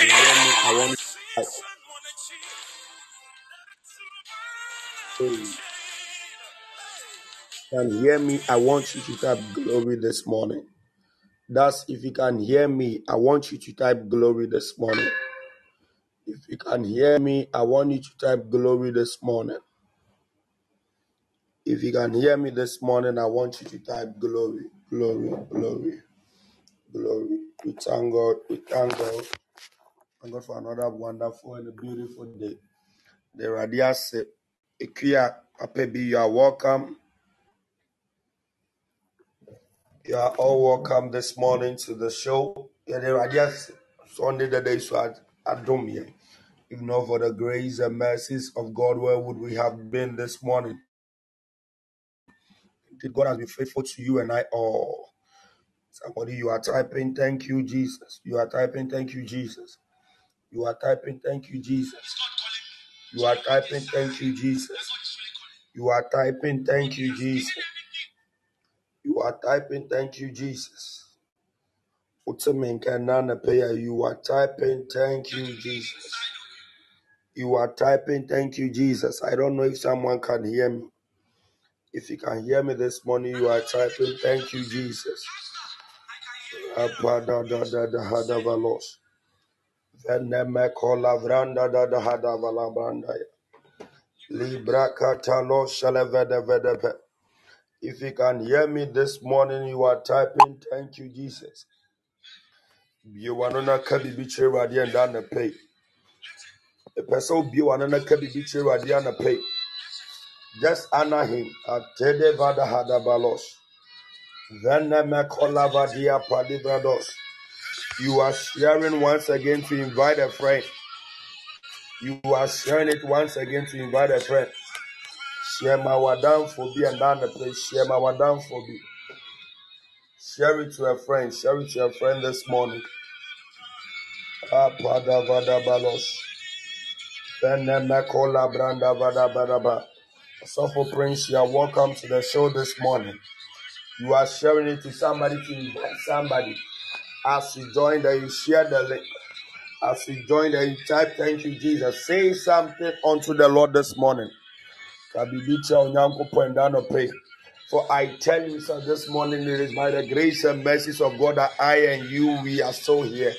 hear me, I want you can hear me, I want you to type glory this morning. That's if you can hear me, I want you to type glory this morning. If you can hear me, I want you to type glory this morning. If you can hear me this morning, I want you to type glory, glory, glory, glory. We thank God, we thank God, thank God for another wonderful and a beautiful day. The Radiase, eh, Ikuya, Papa B, you are welcome. You are all welcome this morning to the show. Yeah, the Radiase, Sunday the day so here. If not for the grace and mercies of God, where would we have been this morning? God has been faithful to you and I all. Somebody, you are typing, thank you, Jesus. You are typing, thank you, Jesus. You are typing, thank you, Jesus. You are typing, thank you, Jesus. You are typing, thank you, Jesus. You are typing, thank you, Jesus. Payer, you are typing, thank you, Jesus. You are typing, thank you, Jesus. I don't know if someone can hear me. If you can hear me this morning, you are typing, thank you, Jesus. If you can hear me this morning, you are typing, thank you, Jesus. Not kabibiche radi and down the pay. The person be one and a kabibiche radi and the pay. Just honor him. at Atede vada hadabalos. Venemekolavadia palibrados. You are sharing once again to invite a friend. You are sharing it once again to invite a friend. Share my wadam for be and down the place. Share my wadam for be. Share it to a friend. Share it to a friend this morning. Ah, Apada vada balos. Benemekola branda vada vada ba. Suffer Prince, you are welcome to the show this morning. You are sharing it to somebody to invite somebody. As you join there, you share the link. As you join there, you type thank you, Jesus. Say something unto the Lord this morning. For I tell you, sir, this morning it is by the grace and mercies of God that I and you we are so here.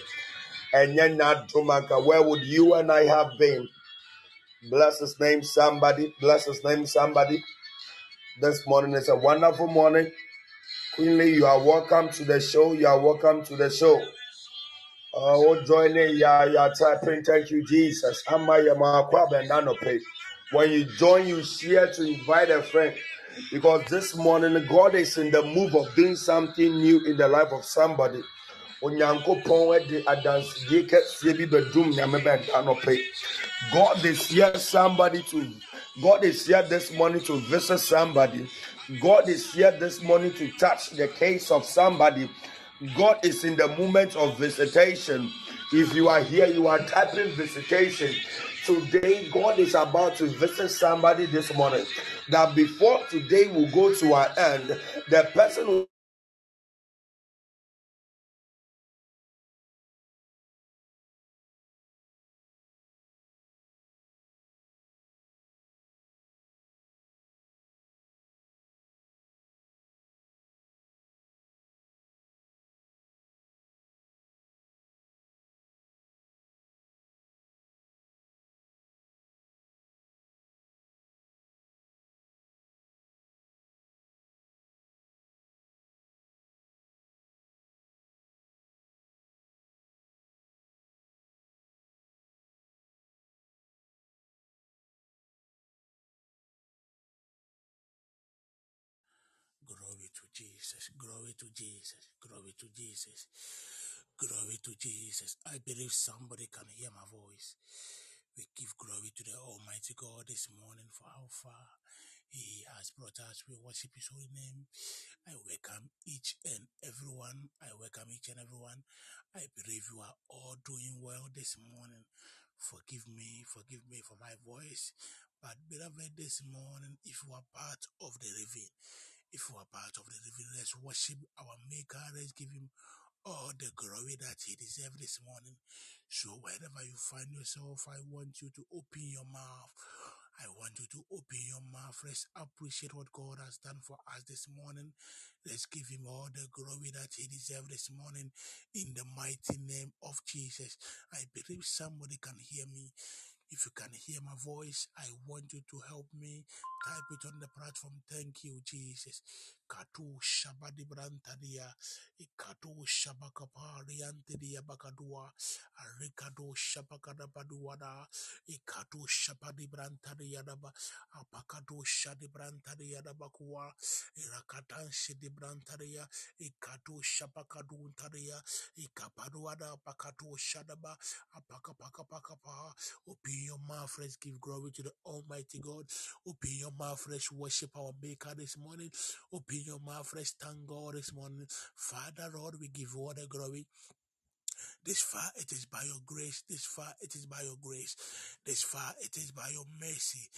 And yet not Tomaka, where would you and I have been? Bless his name, somebody. Bless his name, somebody. This morning is a wonderful morning. Queenly, you are welcome to the show. You are welcome to the show. Uh, oh, join in. Yeah, yeah, typing. Thank you, Jesus. When you join, you share to invite a friend. Because this morning, God is in the move of doing something new in the life of somebody. god is here somebody to god is here this morning to visit somebody god is here this morning to touch the case of somebody. God is in the moment of visitation. If you are here you are typing visitation. Today god is about to visit somebody this morning. That before today will go to an end the person Jesus. Glory to Jesus. Glory to Jesus. Glory to Jesus. I believe somebody can hear my voice. We give glory to the Almighty God this morning for how far He has brought us. We worship His holy name. I welcome each and everyone. I welcome each and everyone. I believe you are all doing well this morning. Forgive me, forgive me for my voice. But beloved, this morning, if you are part of the living, if you are part of the living, let's worship our Maker. Let's give Him all the glory that He deserves this morning. So, wherever you find yourself, I want you to open your mouth. I want you to open your mouth. Let's appreciate what God has done for us this morning. Let's give Him all the glory that He deserves this morning in the mighty name of Jesus. I believe somebody can hear me. If you can hear my voice, I want you to help me type it on the platform. Thank you, Jesus. Katu shabadi brantadia, ikatu shabakapari antidia bakadua, arikado shabakada baduada, ikatu shabadi brantadia daba, apakado shadi brantadia dabakua, irakatan shidi brantadia, ikatu shabakadu tadia, ikapaduada pakatu shadaba, apakapakapakapa, Open your mouth, let's give glory to the Almighty God. Open your mouth, let's worship our Maker this morning. Open Open your mouth, let's thank God this morning. Father, Lord, we give all the glory. This far it is by your grace. This far it is by your grace. This far it is by your mercy.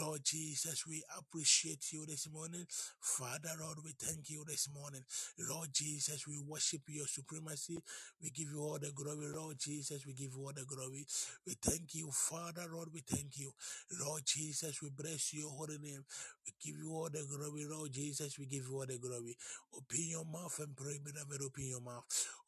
Lord Jesus, we appreciate you this morning. Father, Lord, we thank you this morning. Lord Jesus, we worship your supremacy. We give you all the glory. Lord Jesus, we give you all the glory. We thank you, Father, Lord, we thank you. Lord Jesus, we bless your holy name. We give you all the glory, Lord Jesus. We give you all the glory. Open your mouth and pray, beloved. Open your mouth.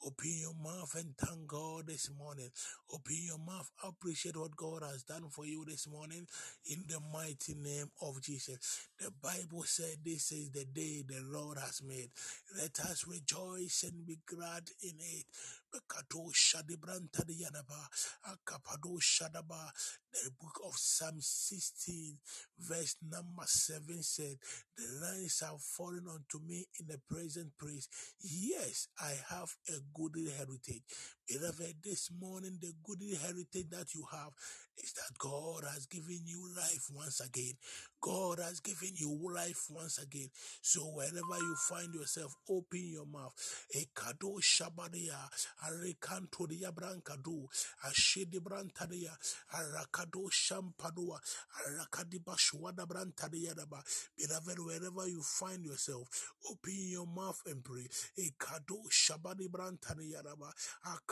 Open your mouth and thank God this morning. Open your mouth. Appreciate what God has done for you this morning in the mighty name of Jesus. The Bible said this is the day the Lord has made. Let us rejoice and be glad in it. Bekato shadibranta di yanaba, akapado shadaba. The book of Psalm 16, verse number 7 said, The lines are fallen unto me in the present praise. Yes, I have a good heritage. Beloved, this morning, the good heritage that you have is that God has given you life once again. God has given you life once again. So wherever you find yourself, open your mouth. Ekado shabadia, arekanto dia brankadu, ashedi brantadia, arakado shampadua, arakadiba shwada brantadia daba. Beloved, wherever you find yourself, open your mouth and pray. Ekado shabadi brantadia daba,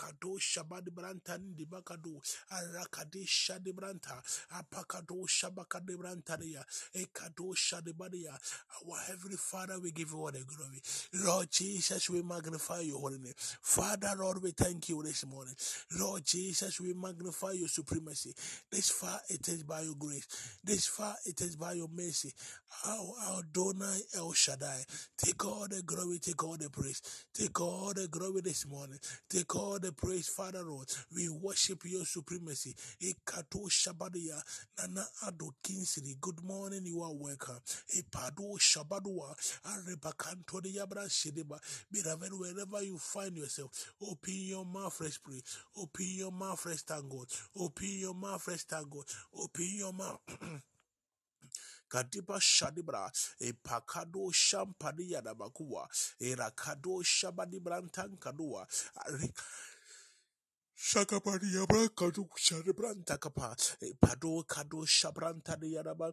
akado shabadi brantani dibakadu, arakadi shadi branta, apakado shabakadi brantadia, ekado shadi badia. Our Heavenly Father, we give you all the glory. Lord Jesus, we magnify your holy name. Father, Lord, we thank you this morning. Lord Jesus, we magnify your supremacy. This far it is by your grace. This far it is by your mercy. Our Adonai El Shaddai. Take all the glory, take all the praise. Take all the glory this morning. Take all the praise, Father Lord. We worship your supremacy. Ekato Shabadia. Nana Ado Kinsiri. Good morning, you are welcome. Epado Shabadua. Arebakanto de Yabra Shedeba. Beloved, wherever you find yourself, open your mouth, let's pray. Open your mouth, let's thank God. Open your mouth, let's thank God. Open your mouth. Kadiba Shadibra, e Pakado Shampadi e Rakado Shabadi Brantan Kadua, Shakapadi Yabra Kadu Shadibranta Kapa, e eh, Pado Kado Shabranta Yadaba,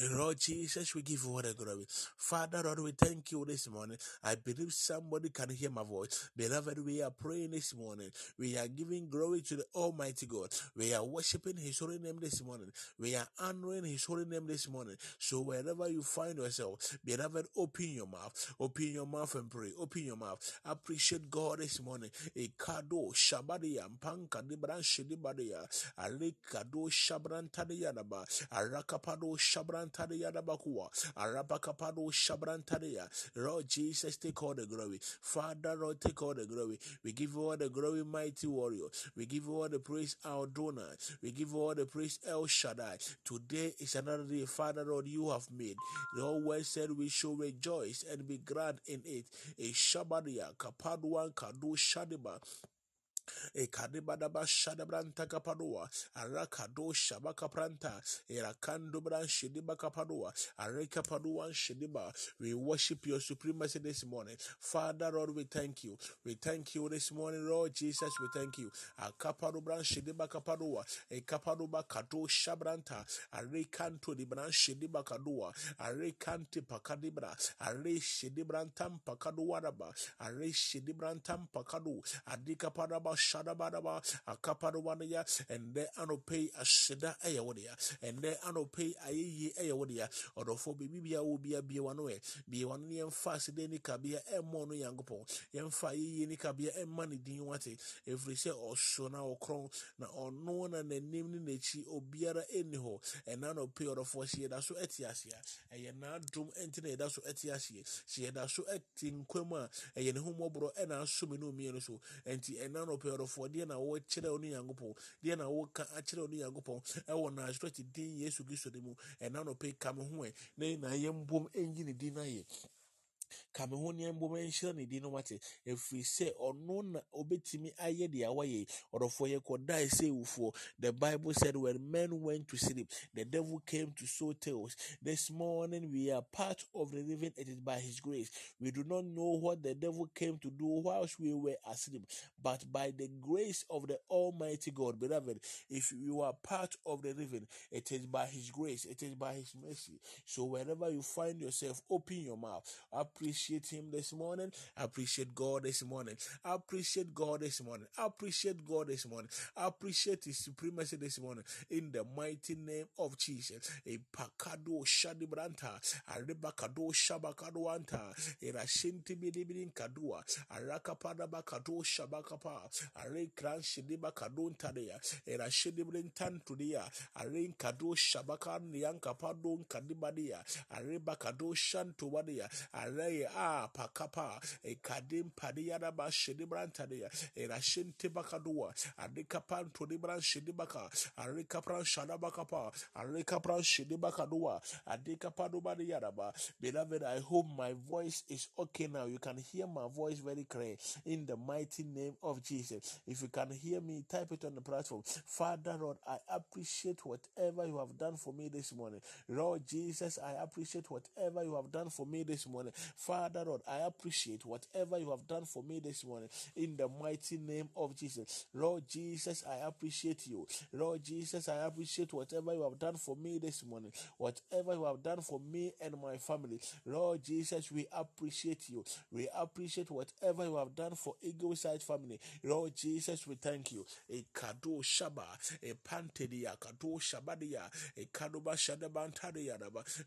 Lord Jesus, we give you all the glory. Father, Lord, we thank you this morning. I believe somebody can hear my voice. Beloved, we are praying this morning. We are giving glory to the Almighty God. We are worshiping His holy name this morning. We are honoring His holy name this morning. So wherever you find yourself, beloved, open your mouth. Open your mouth and pray. Open your mouth. Appreciate God this morning. Mpanka dibran shabran. Arakapado shabran tadiyadabakua. Arabakapado shabran tadiya. Lord Jesus, take all the glory. Father, Lord, take all the glory. We give you all the glory, mighty warrior. We give you all the praise, our donor. We give you all the praise, El Shaddai. Today is another day, Father, Lord, you have made. Your word said we shall rejoice and be glad in it. A Shabadia, Kapaduan, Kadu Shadiba, e kadibadaba shadabranta kapadua arakado shabaka pranta irakando bran shidiba kapadua areka padua shidiba we worship your supremacy this morning. Father lord we thank you. We thank you this morning lord jesus we thank you. Akapado bran shidiba kapadua e kapaduba kado shabranta arekanto di bran shidiba kadua arekanti pakadibra are shidibrantam pakaduaraba are shidibrantam pakadu adika padaba shadabadaba akapaduwania and then anopay ashida eyawodia and then anopay ayeyi eyawodia ɔdɔfo bibi bia wo bia bia wano ɛ bia wano ne yɛmfa asede ne kabea ɛmmɔ no yankopɔn yɛmfa ayeyi ne kabea ɛmma ne din wate. Ɛfiri sɛ ɔso na ɔkorɔn na ɔno na n'anim ne n'akyi obiara ɛnni hɔ. Ɛna na ɔpɛ ɔdɔfoɔ sɛ yɛda so ɛte aseɛ ɛyɛ n'adom ɛnti na yɛda so ɛte aseɛ. Sɛ yɛda so ɛte nkwam a ɛyɛ ne ho mmɔborɔ ɛna aso me ne omienu so. Ɛnti ɛna na ɔpɛ ɔdɔfoɔ deɛ na wɔkyerɛ wo ne nyankopɔn. Deɛ na wɔka akyerɛ wo ne nyankopɔn ɛwɔ naasoro ti din yesu kristo ne mu. Ɛna na ɔpɛ ka me ho ɛ na na yɛmbom ɛnyi ne din ayɛ ka me ho nneɛma bɔ nhyira ne din no wate ɛfiri sɛ ɔno na obɛtumi ayɛ deɛ yɛ ewufoɔ the bible said when men went to sleep the devil came to sow tales this morning we are part of the living it is by his grace. We do not know what the devil came to do whilst we were asleep but by the grace of the almighty god beloved if you are part of the living it is by his grace it is by his mercy. So wherever you find yourself open your mouth. Appreciate Him this morning. Appreciate God this morning. Appreciate God this morning. Appreciate God this morning. Appreciate His supremacy this morning. In the mighty name of Jesus. A pakado shadibranta. Aribakado shabakado anta. Irashinti bidibidin kadua. Shabakapa. Tantudia. Shabakan yankapado shantubadia a pakapa kadim padiyada ba shedi brantadea rashinte bakadua arika panto di bran shedi baka arika pran shada bakapa arika pran shedi bakadua adika padu badi yada ba beloved I hope my voice is okay now. You can hear my voice very clear in the mighty name of Jesus. If you can hear me type it on the platform. Father Lord I appreciate whatever you have done for me this morning. Lord Jesus I appreciate whatever you have done for me this morning. Father, Lord, I appreciate whatever you have done for me this morning in the mighty name of Jesus. Lord Jesus, I appreciate you. Lord Jesus, I appreciate whatever you have done for me this morning, whatever you have done for me and my family. Lord Jesus, we appreciate you. We appreciate whatever you have done for Eagle's Height family. Lord Jesus, we thank you. A kado shaba, a pantedia, kado shabadia, a kadoba shadabantadia,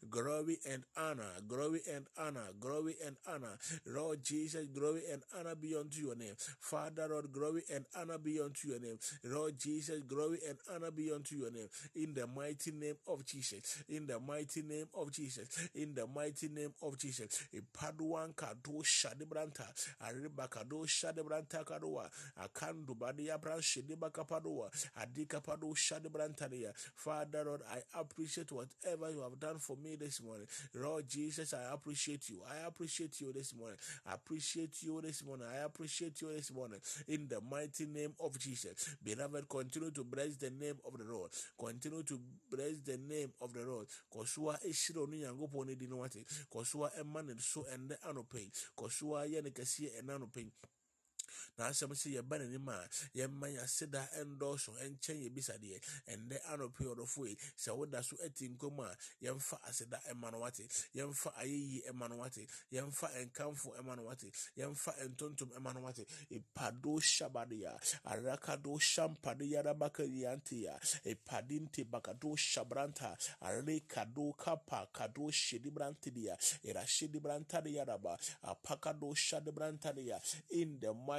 glory and honor, glory and honor, glory and honor. Lord Jesus, glory and honor be unto your name. Father, Lord, glory and honor be unto your name. Lord Jesus, glory and honor be unto your name. In the mighty name of Jesus. In the mighty name of Jesus. In the mighty name of Jesus. Ipaduan kado shadibranta. Arriba kado shadibranta kadoa. Akandu badia bran kapadoa. Adika Father, Lord, I appreciate whatever you have done for me this morning. Lord Jesus, I appreciate you. I appreciate you this morning. I appreciate you this morning. I appreciate you this morning. In the mighty name of Jesus. Beloved, continue to bless the name of the Lord. Continue to bless the name of the Lord. Kosua eshiro ni dinwati. Kosua emane so ende anope. Kosua yene kesiye enanope na asɛm sɛ yɛba n'anim a yɛmma yɛaseda ɛndɔɔso ɛnkyɛn yɛbisadeɛ ɛndɛ anɔpɛ ɔdɔfo yi. Sɛ woda so ati nkɔm a yɛmfa aseda ɛma no wate. Yɛmfa ayɛyi ɛma no wate. Yɛmfa ɛnkamfo ɛma no wate. Yɛmfa ɛntontom ɛma no wate. Ipado shabadeya arakado shampade yarabaka yanteya ipadi nte bakado shabranta arekado kapa kado shedibrantediya era shedibrantade yaraba apakado shadebrantadeya in the mighty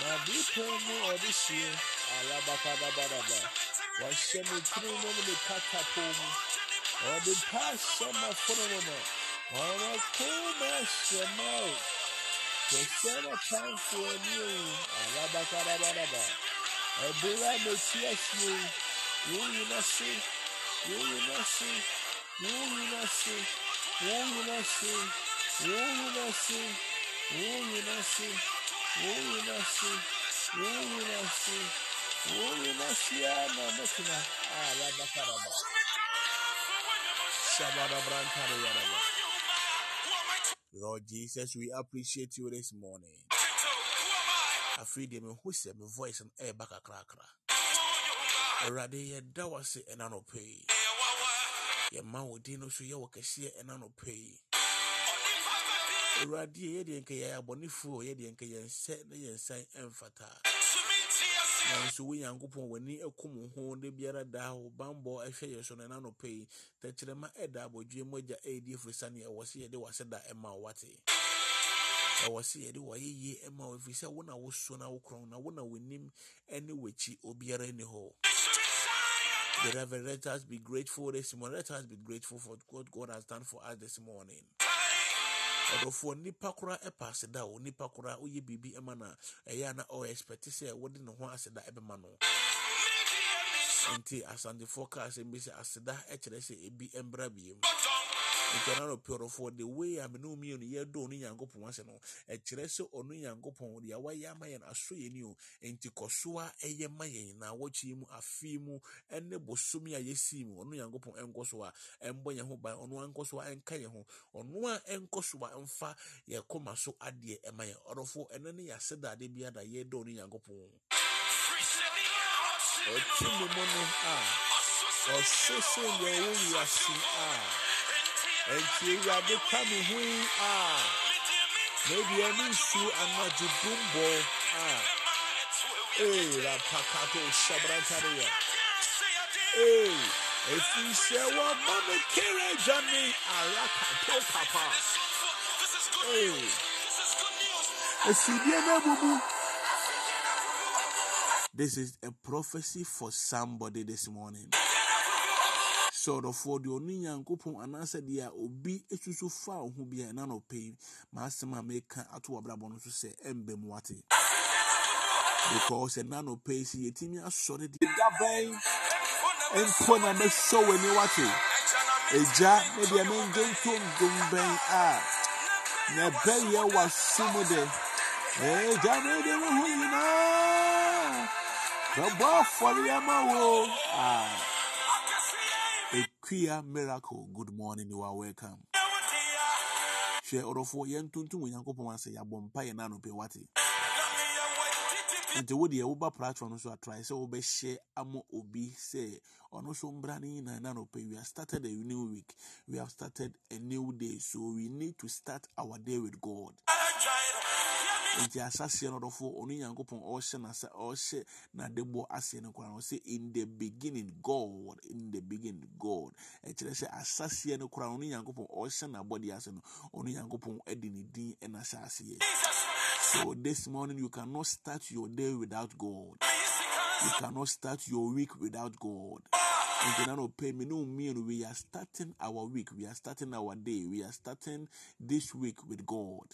mɔmɔyɛ madipo mu ɔdehyeɛ alabakadabadaba. Wahyɛ me tiri no ne katapo mu ɔde mpa ahyɛ m'afono no mu ɔmako ma ahyɛ ma o kɛsɛ na tamfo ani o alabakadabadaba. Ɛbura meti na se woyi na se woyi na se woyi na se woyi na se woyi na se woyi na se woyi na se woyi na se a na mɛtena alabakadaba shabadabrantare yaraba Lord Jesus, we appreciate you this morning. afei deɛ mehu sɛ me voice no ɛreba kakrakra awurade yɛda wo ase ɛna nɔpɛ yi yɛma wo din no so yɛ wɔ kɛseɛ ɛna nɔpɛ yi awurade yɛdeɛ nka yɛyɛ abɔnefoɔ yɛdeɛ nka yɛnsɛ na yɛnsan ɛmfata nanso wo nyankopɔn w'ani akum ho de biara daa wo bambɔ ɛhwɛ yɛ so no ɛna nɔpɛ yi tɛkyerɛma ɛda abɔdwe mu agya ɛredi afiri sane ɛwɔ sɛ yɛde w'aseda ɛma wo wate ɛwɔ sɛ yɛde wayɛ yie ma wo ɛfiri sɛ wo na wosuo na wokorɔn na wo na w'anim ne w'akyi obiara ni hɔ Beloved, let us be grateful this morning. Let us be grateful for what God has done for us this morning. Ɔdɔfoɔ nipa kora ɛpa aseda o nipa kora woyɛ biribi ɛma na ɛyɛ a na ɔyɛ expect sɛ wode ne ho aseda ɛbɛma no. Nti asantefoɔ kaa sɛ bi aseda ɛkyerɛ sɛ ebi mbra biem nkɔla no pɛrɛfoɔ the way a mene mmienu yɛdɔ ɔno nyankopɔn ase no ɛkyerɛ sɛ ɔno nyankopɔn deɛ wayɛ ama yɛn aso yɛn ni o nti kɔsoa ɛyɛ ma yɛn na wɔkyi mu afei mu ɛne bosomi a yɛsii mu ɔno nyankopɔn ɛnkɔ so a ɛmbɔ yɛn ho ban ɔno ankɔ so a ɛnka yɛn ho ɔno a ɛnkɔ so a ɛmfa yɛn kɔma so adeɛ ɛma yɛn ɔdɔfoɔ ɛno ne yɛase dade bi ada yɛdɔ ɔno nyankopɔn ɔtwe mu mu no a ɔso so deɛ ɛwɔ wiase a Enti Awurade ka me ho yi a medeɛ ne nsuo anadwo dumbɔ a ee rapakato hyɛbrantareɛ ee ɛfiri sɛ me papa. This is a prophecy for somebody this morning sɛ ɔdɔfoɔ deɛ ɔno nyankopɔn anaasɛ deɛ obi susu fa wo ho bi a ɛna na ɔpɛ yi maasɛm a meka ato w'abrabɔ no so sɛ ɛmba mu wate because ɛna na ɔpɛ yi sɛ yɛtumi asɔre de da bɛn mpo na mɛsɔ w'ani wate. Agya ne deɛ mengye ntontom bɛn a na ɛbɛyɛ w'asom de. Agya ne de me ho nyinaa. Bɛbɔ afɔre ama wo. Ah. A queer miracle. Good morning, you are welcome. hwɛ ɔdɔfoɔ yɛntontom onyankopɔn ase yɛabɔ mpa yɛ no anɔpɛ wate nti wo deɛ woba platform no so atrae sɛ wobɛhyɛ ama obi sɛ ɔno so mbra no nyinaa na anɔpɛ we have started a new week we have started a new day so we need to start our day with god nti asaseɛ no ɔdɔfoɔ ɔno nyankopɔn ɔhyɛ nasa ɔhyɛ n'adebɔ aseɛ no koraa. Ɔsɛ in the beginning god in the beginning god. Ɛkyerɛ sɛ asaseɛ no koraa ɔno nyankopɔn ɔhyɛ n'abɔde ase no ɔno nyankopɔn ɛde ne din aseɛ so this morning you cannot start your day without god. You cannot start your week without god. Nti na no pay me no mmienu we are starting our week we are starting our day we are starting this week with god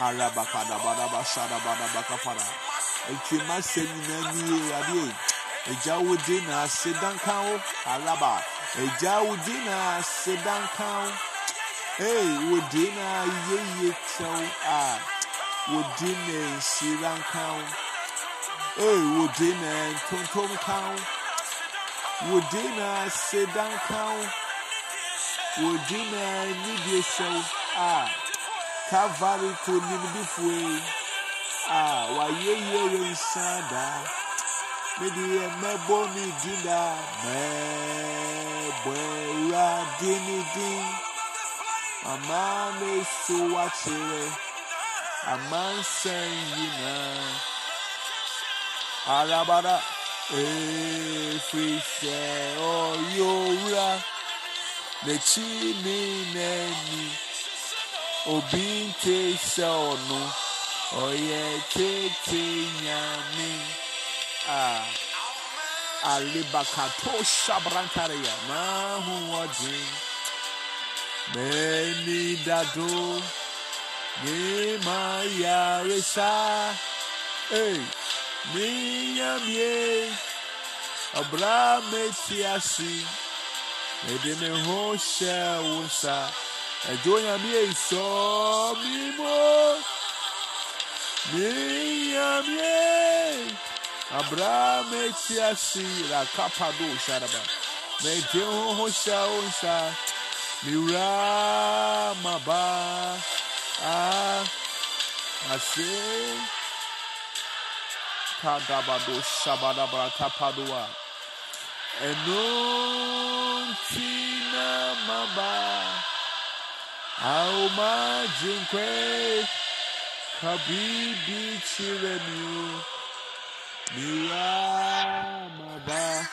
Alabakadabadaba shadabadabakapara. Ekima se nyina nie ade. Eja wodi na sedan kan alaba. Eja wodi na sedan kan. Hey, wodi na yeye kyɛw a wodi na nsiran kan. Hey, wodi na ntontom kan. Wodi na sedan kan. Wodi na nidie hyɛw a Calvary to nimdifoɔ a wayɛ yie yɛ nsa daa mede yɛ mɛbɔ ne din daa mɛbɔ awurade ne din ama me so wakyerɛ amansan nyinaa arabara efiri sɛ ɔyɛ owura n'akyi ne n'ani obi nte sɛ ɔno ɔyɛ tete nyame. A alibakato shabrantareya mahoɔden mɛni dado nyema yaresa ei minyamie ɔbra meti ase mede me ho hyɛ wo ẹjọ nyame esọ mímọ míyàmíye abraham eti ase rakapado sharaba mẹjẹ hoho hyɛ wo nsa miwura maba. A. Ase kadabado shabadaba kapadoa ɛno nti na maba. Auma jinkwe kabibi chiremu Mira maba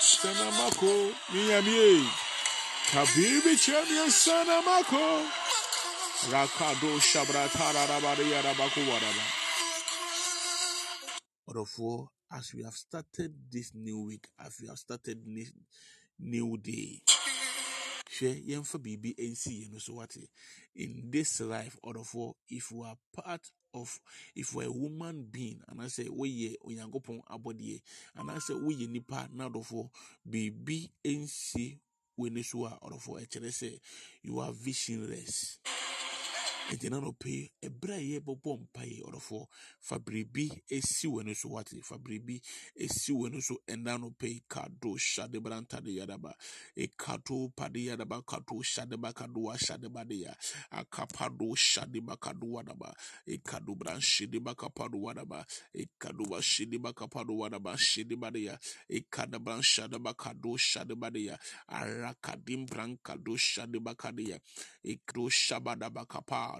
Sanamako Miyamie Kabibi chiremu Sanamako Rakado Shabratara Rabaria Rabakuwaraba. Therefore, as we have started this new week, as we have started this new day, hwɛ yɛmfa biribi nsi yɛn so wate. In this life ɔdɔfoɔ if we are part of if we are a woman being anaasɛ woyɛ onyankopɔn abɔdeɛ anaasɛ woyɛ nipa na ɔdɔfoɔ biribi nsi w'ani so a ɔdɔfoɔ ɛkyerɛ sɛ you are visionless nti na no pɛ ɛberɛ a yɛbɛbɔ mpaeɛ ɔdɔfoɔ fa biribi esi w'ani so wate. Fa biribi esi w'ani so ɛna no pɛ kado hyade branta de yadaba ekato pade yadaba kato hyade ba kadoa hyade ba de ya. Akapado hyade ba kadoa daba ekado bran hyede ba kapado wadaba. Ekado ba hyede ba kapado wadaba hyede ba de ya. Ekada bran hyade ba kado hyade ba de ya. Arakadim bran kado hyade kade ya. Ekro shabada ba kapa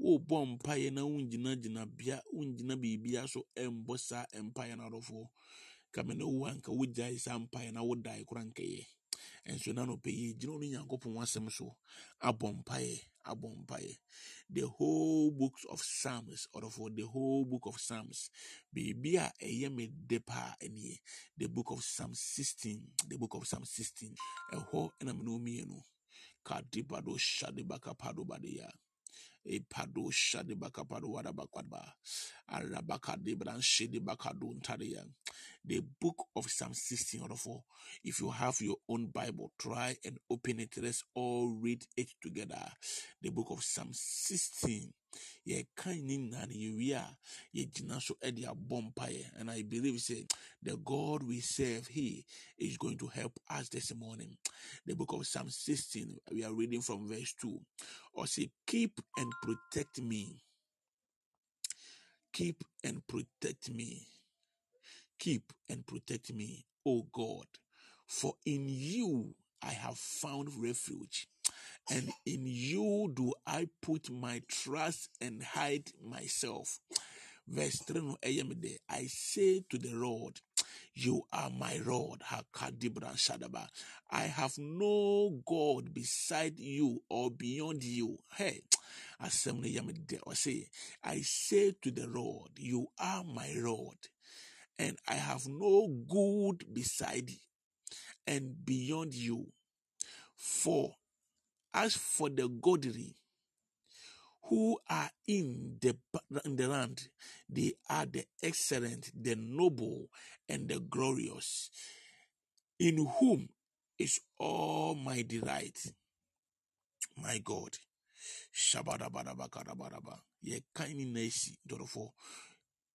wobɔ mpaeɛ na wongyinagyina bea wongyina biribia so ɛmbɔ saa mpaeɛ no adɔfoɔ. Kame ne wo anka wogyae saa mpaeɛ na wodae kora nkɛyɛ ɛnso na nɔpɛ gyina no nyankopɔn asɛm so. Abɔ mpaeɛ abɔ mpaeɛ. The whole book of psalms ɔdɔfoɔ the whole book of psalms. Biribi a ɛyɛ me de paa ɛnie the book of psalm 16 the book of psalm 16 ɛhɔ ɛna mene wo mmienu. Kadibado shadebakapado badeya Bakado ntaria. The book of Psalm 16 or 4. If you have your own Bible, try and open it. Let's all read it together. The book of Psalm 16. Yeah, kind in and you are ye so edia bompaye. And I believe say the God we serve, He is going to help us this morning. The book of Psalm 16, we are reading from verse 2 or say, Keep and protect me. Keep and protect me. Keep and protect me, O God. For in you I have found refuge, and in you do I put my trust and hide myself. Verse 3 no eh, ɛyɛ me dɛ, I say to the Lord, You are my Lord. Hakadibran Shadaba. I have no God beside you or beyond you. Hey, me I say to the Lord, You are my Lord, and I have no good beside and beyond you. For as for the godly who are in the, in the land, they are the excellent, the noble, and the glorious, in whom is all my delight. My God. Shabadabadabakadabadaba. Ye kaini nesi dorofo.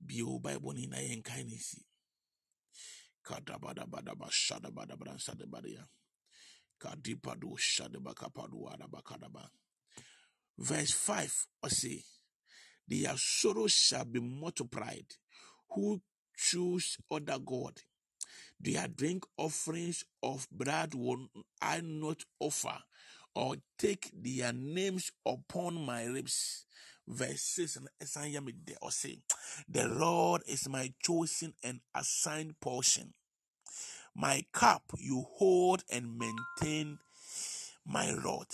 Bio Bible ni na yen kaini si. Kadabadabadaba shadabadabran sadabadaya. Kadipadu. Verse 5 or say, Their sorrows shall be multiplied. Who choose other God? Their drink offerings of blood will I not offer, or take their names upon my lips. Verse 6 and Isaiah or say, The Lord is my chosen and assigned portion. My cup you hold and maintain my rod.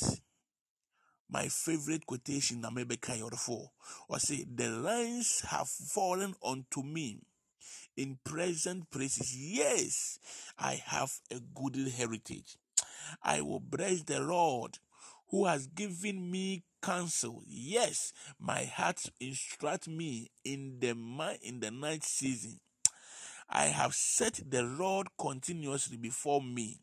My favorite quotation, Namebeka Yorfo, or say, The lines have fallen unto me in present places. Yes, I have a good heritage. I will bless the Lord who has given me counsel. Yes, my heart instruct me in the in the night season. I have set the Lord continuously before me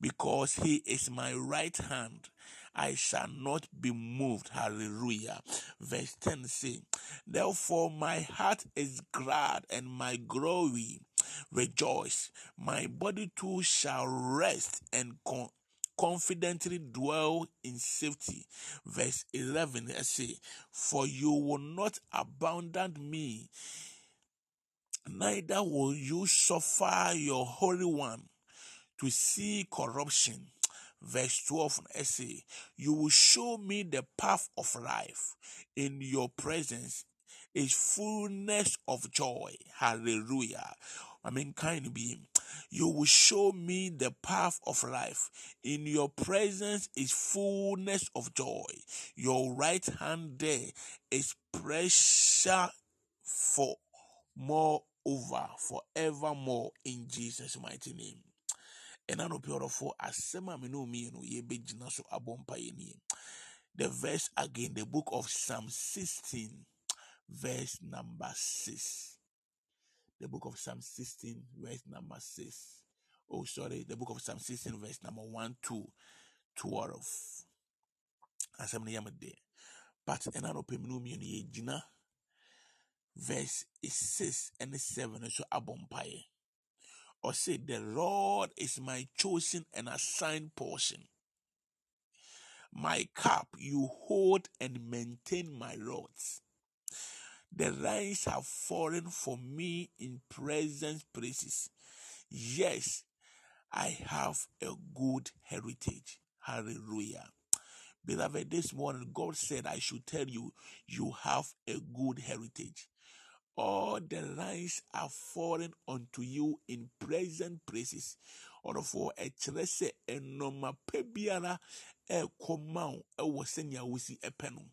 because he is my right hand. I shall not be moved. Hallelujah. Verse 10 say, Therefore my heart is glad and my glory rejoice. My body too shall rest and con- confidently dwell in safety. Verse 11 I say, For you will not abandon me neither will you suffer your Holy One to see corruption. Verse 12 essay, you will show me the path of life. In your presence is fullness of joy. Hallelujah. I mean, kind be. You will show me the path of life. In your presence is fullness of joy. Your right hand there is pressure for moreover, forevermore, in Jesus' mighty name. ɛna no pɛɔrɔfo asɛm a me ne mmienu yɛbɛgyina so abɔ the verse again the book of psalm 16 verse number 6 the book of psalm 16 verse number 6 oh sorry the book of psalm 16 verse number 1 to 12 asɛm no yɛ me de. But ɛna no pɛ me ne mmienu yɛgyina verse 6 and 7 nso abɔ or say, The Lord is my chosen and assigned portion. My cup you hold and maintain my rods. The lines have fallen for me in present places. Yes, I have a good heritage. Hallelujah. Beloved, this morning God said, I should tell you, you have a good heritage. All the lines are falling unto you in present places. Ɔdɔfoɔ ɛkyerɛ sɛ ɛnɔma pa biara ɛrekɔ ma wo ɛwɔ sɛnea wosi ɛpɛ no.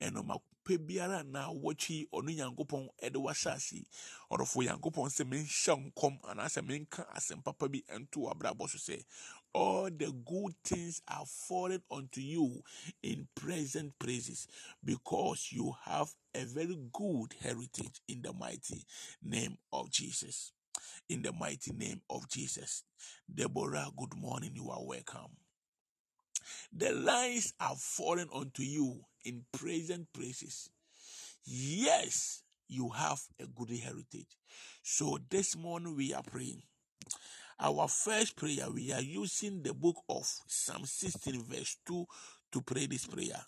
Ɛnɔma pɛ biara na wɔtwi ɔno nyankopɔn ɛde wahyɛ ase ɔdɔfo nyankopɔn sɛ menhyɛ nkɔm anaasɛ papa bi nto w'abrabɔ so sɛ all the good things are falling unto you in present praises because you have a very good heritage in the mighty name of Jesus. In the mighty name of Jesus. Deborah, good morning. You are welcome. The lines are falling unto you in present praises. Yes, you have a good heritage. So this morning we are praying. Our first prayer, we are using the book of Psalm 16, verse 2 to pray this prayer.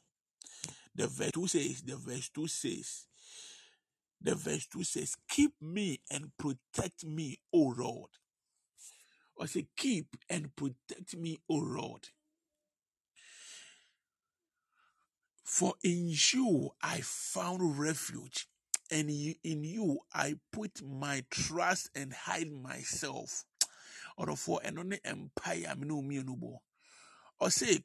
The verse 2 says, the verse 2 says, the verse 2 says, Keep me and protect me, O Lord. I say, Keep and protect me, O Lord. For in you I found refuge, and in you I put my trust and hide myself. Ɔdɔfoɔ ɛno ne mpaeɛ a me ne mmienu bɔ. Ɔse,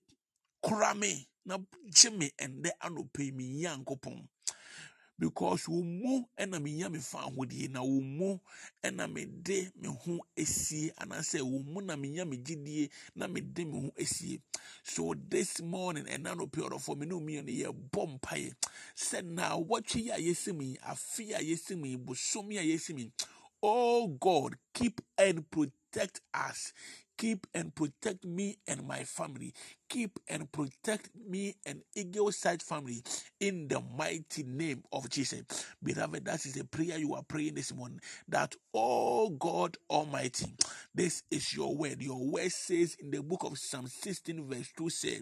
kora me na gye me ɛndɛ anɔpɛ yi me Nyankopɔn. because wɔn mu ɛna menya me fa ahodie na wɔn mu ɛna mede me ho esie anaasɛ wɔn mu na menya me gyidie na mede me ho esie so this morning ɛna no pɛ ɔrɔfo me ne omi yɛ yɛ bɔ mpaeɛ sɛ na wɔtwe a yɛsi mu yi afe a yɛsi mu yi bosom yi a yɛsi mu oh god keep and protect us keep and protect me and my family. Keep and protect me and Eagle's Height family in the mighty name of Jesus. Beloved, that is a prayer you are praying this morning. That, oh God Almighty, this is your word. Your word says in the book of Psalm 16, verse 2 say,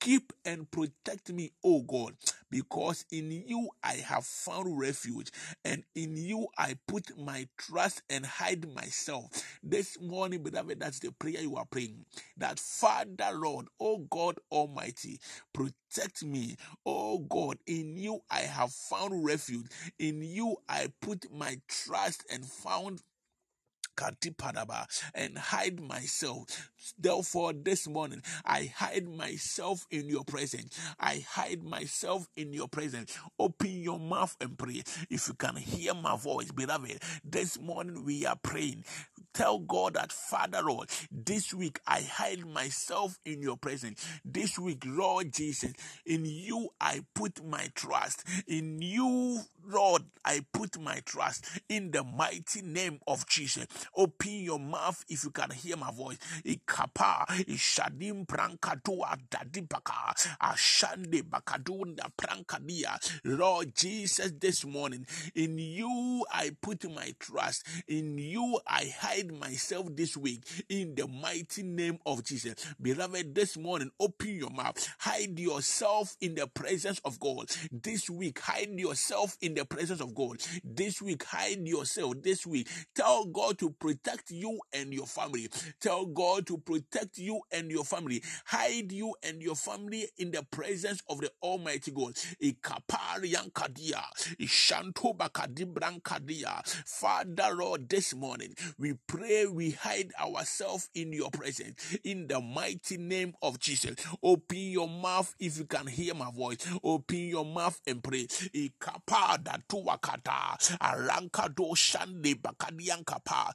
Keep and protect me, O God, because in you I have found refuge, and in you I put my trust and hide myself. This morning, beloved, that's the prayer you are praying. That Father, Lord, oh God Almighty, protect me. Oh God, in you I have found refuge. In you I put my trust and found And hide myself. Therefore, this morning I hide myself in your presence. I hide myself in your presence. Open your mouth and pray. If you can hear my voice, beloved, this morning we are praying. Tell God that, Father, Lord, this week I hide myself in your presence. This week, Lord Jesus, in you I put my trust. In you, Lord, I put my trust. In the mighty name of Jesus. Open your mouth if you can hear my voice. Lord Jesus, this morning, in you I put my trust. In you I hide myself this week in the mighty name of Jesus. Beloved, this morning, open your mouth. Hide yourself in the presence of God. This week, hide yourself in the presence of God. This week, hide yourself. This week, tell God to protect you and your family. Tell God to protect you and your family. Hide you and your family in the presence of the Almighty God. Father Lord, this morning we pray we hide ourselves in your presence in the mighty name of Jesus. Open your mouth if you can hear my voice. Open your mouth and pray. Ikapada tuwakata arankado shande bakadiankapa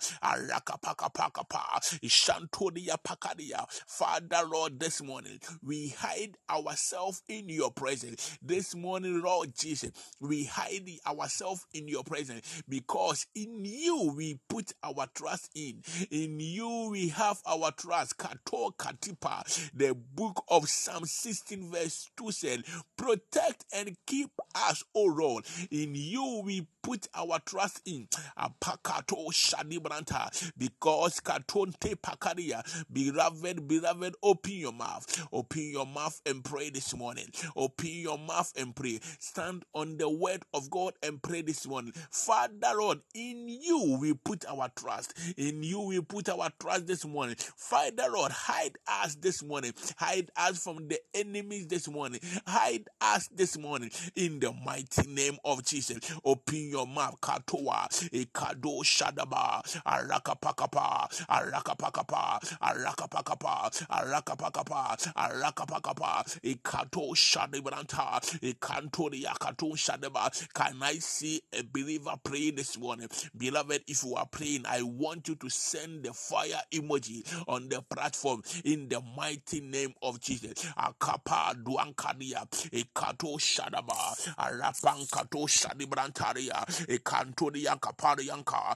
Father Lord, this morning we hide ourselves in your presence. This morning, Lord Jesus, we hide ourselves in your presence because in you we put our trust in. In you we have our trust. Kato Katipa, the book of Psalm 16, verse 2 said, Protect and keep us, O Lord. In you we put our trust in. Apakato Shadibranta, because Katonte Pakaria, beloved, beloved, open your mouth. Open your mouth and pray this morning. Open your mouth and pray. Stand on the word of God and pray this morning. Father Lord, in you we put our trust. In you we put our trust this morning. Father Lord, hide us this morning. Hide us from the enemies this morning. Hide us this morning in the mighty name of Jesus. Open your mouth. Katoa, Ekado Shadaba, Arakapakapa, Arakapakapa, Arakapakapa, Arakapakapa, Arakapakapa, Ekato Shadibranta, Ekanto Yakato Shadaba. Can I see a believer praying this morning? Beloved, if you are praying, I want you to send the fire emoji on the platform in the mighty name of Jesus. Akapa duankadia, ekato shadaba, arapankato shadibrantaria, ekanto diankapari yanka,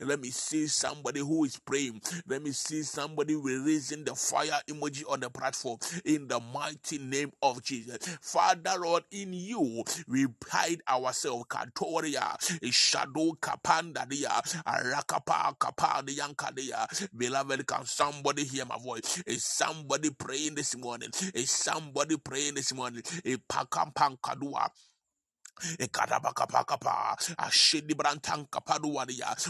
Let me see somebody who is praying. Let me see somebody releasing the fire emoji on the platform in the mighty name of Jesus. Father Lord, in you we hide ourselves. Katoria, shadow kapandadia, arakapa kapadiankadia. Beloved, can somebody hear my voice? Is somebody praying this morning? Is somebody praying this morning? Pakampankadua.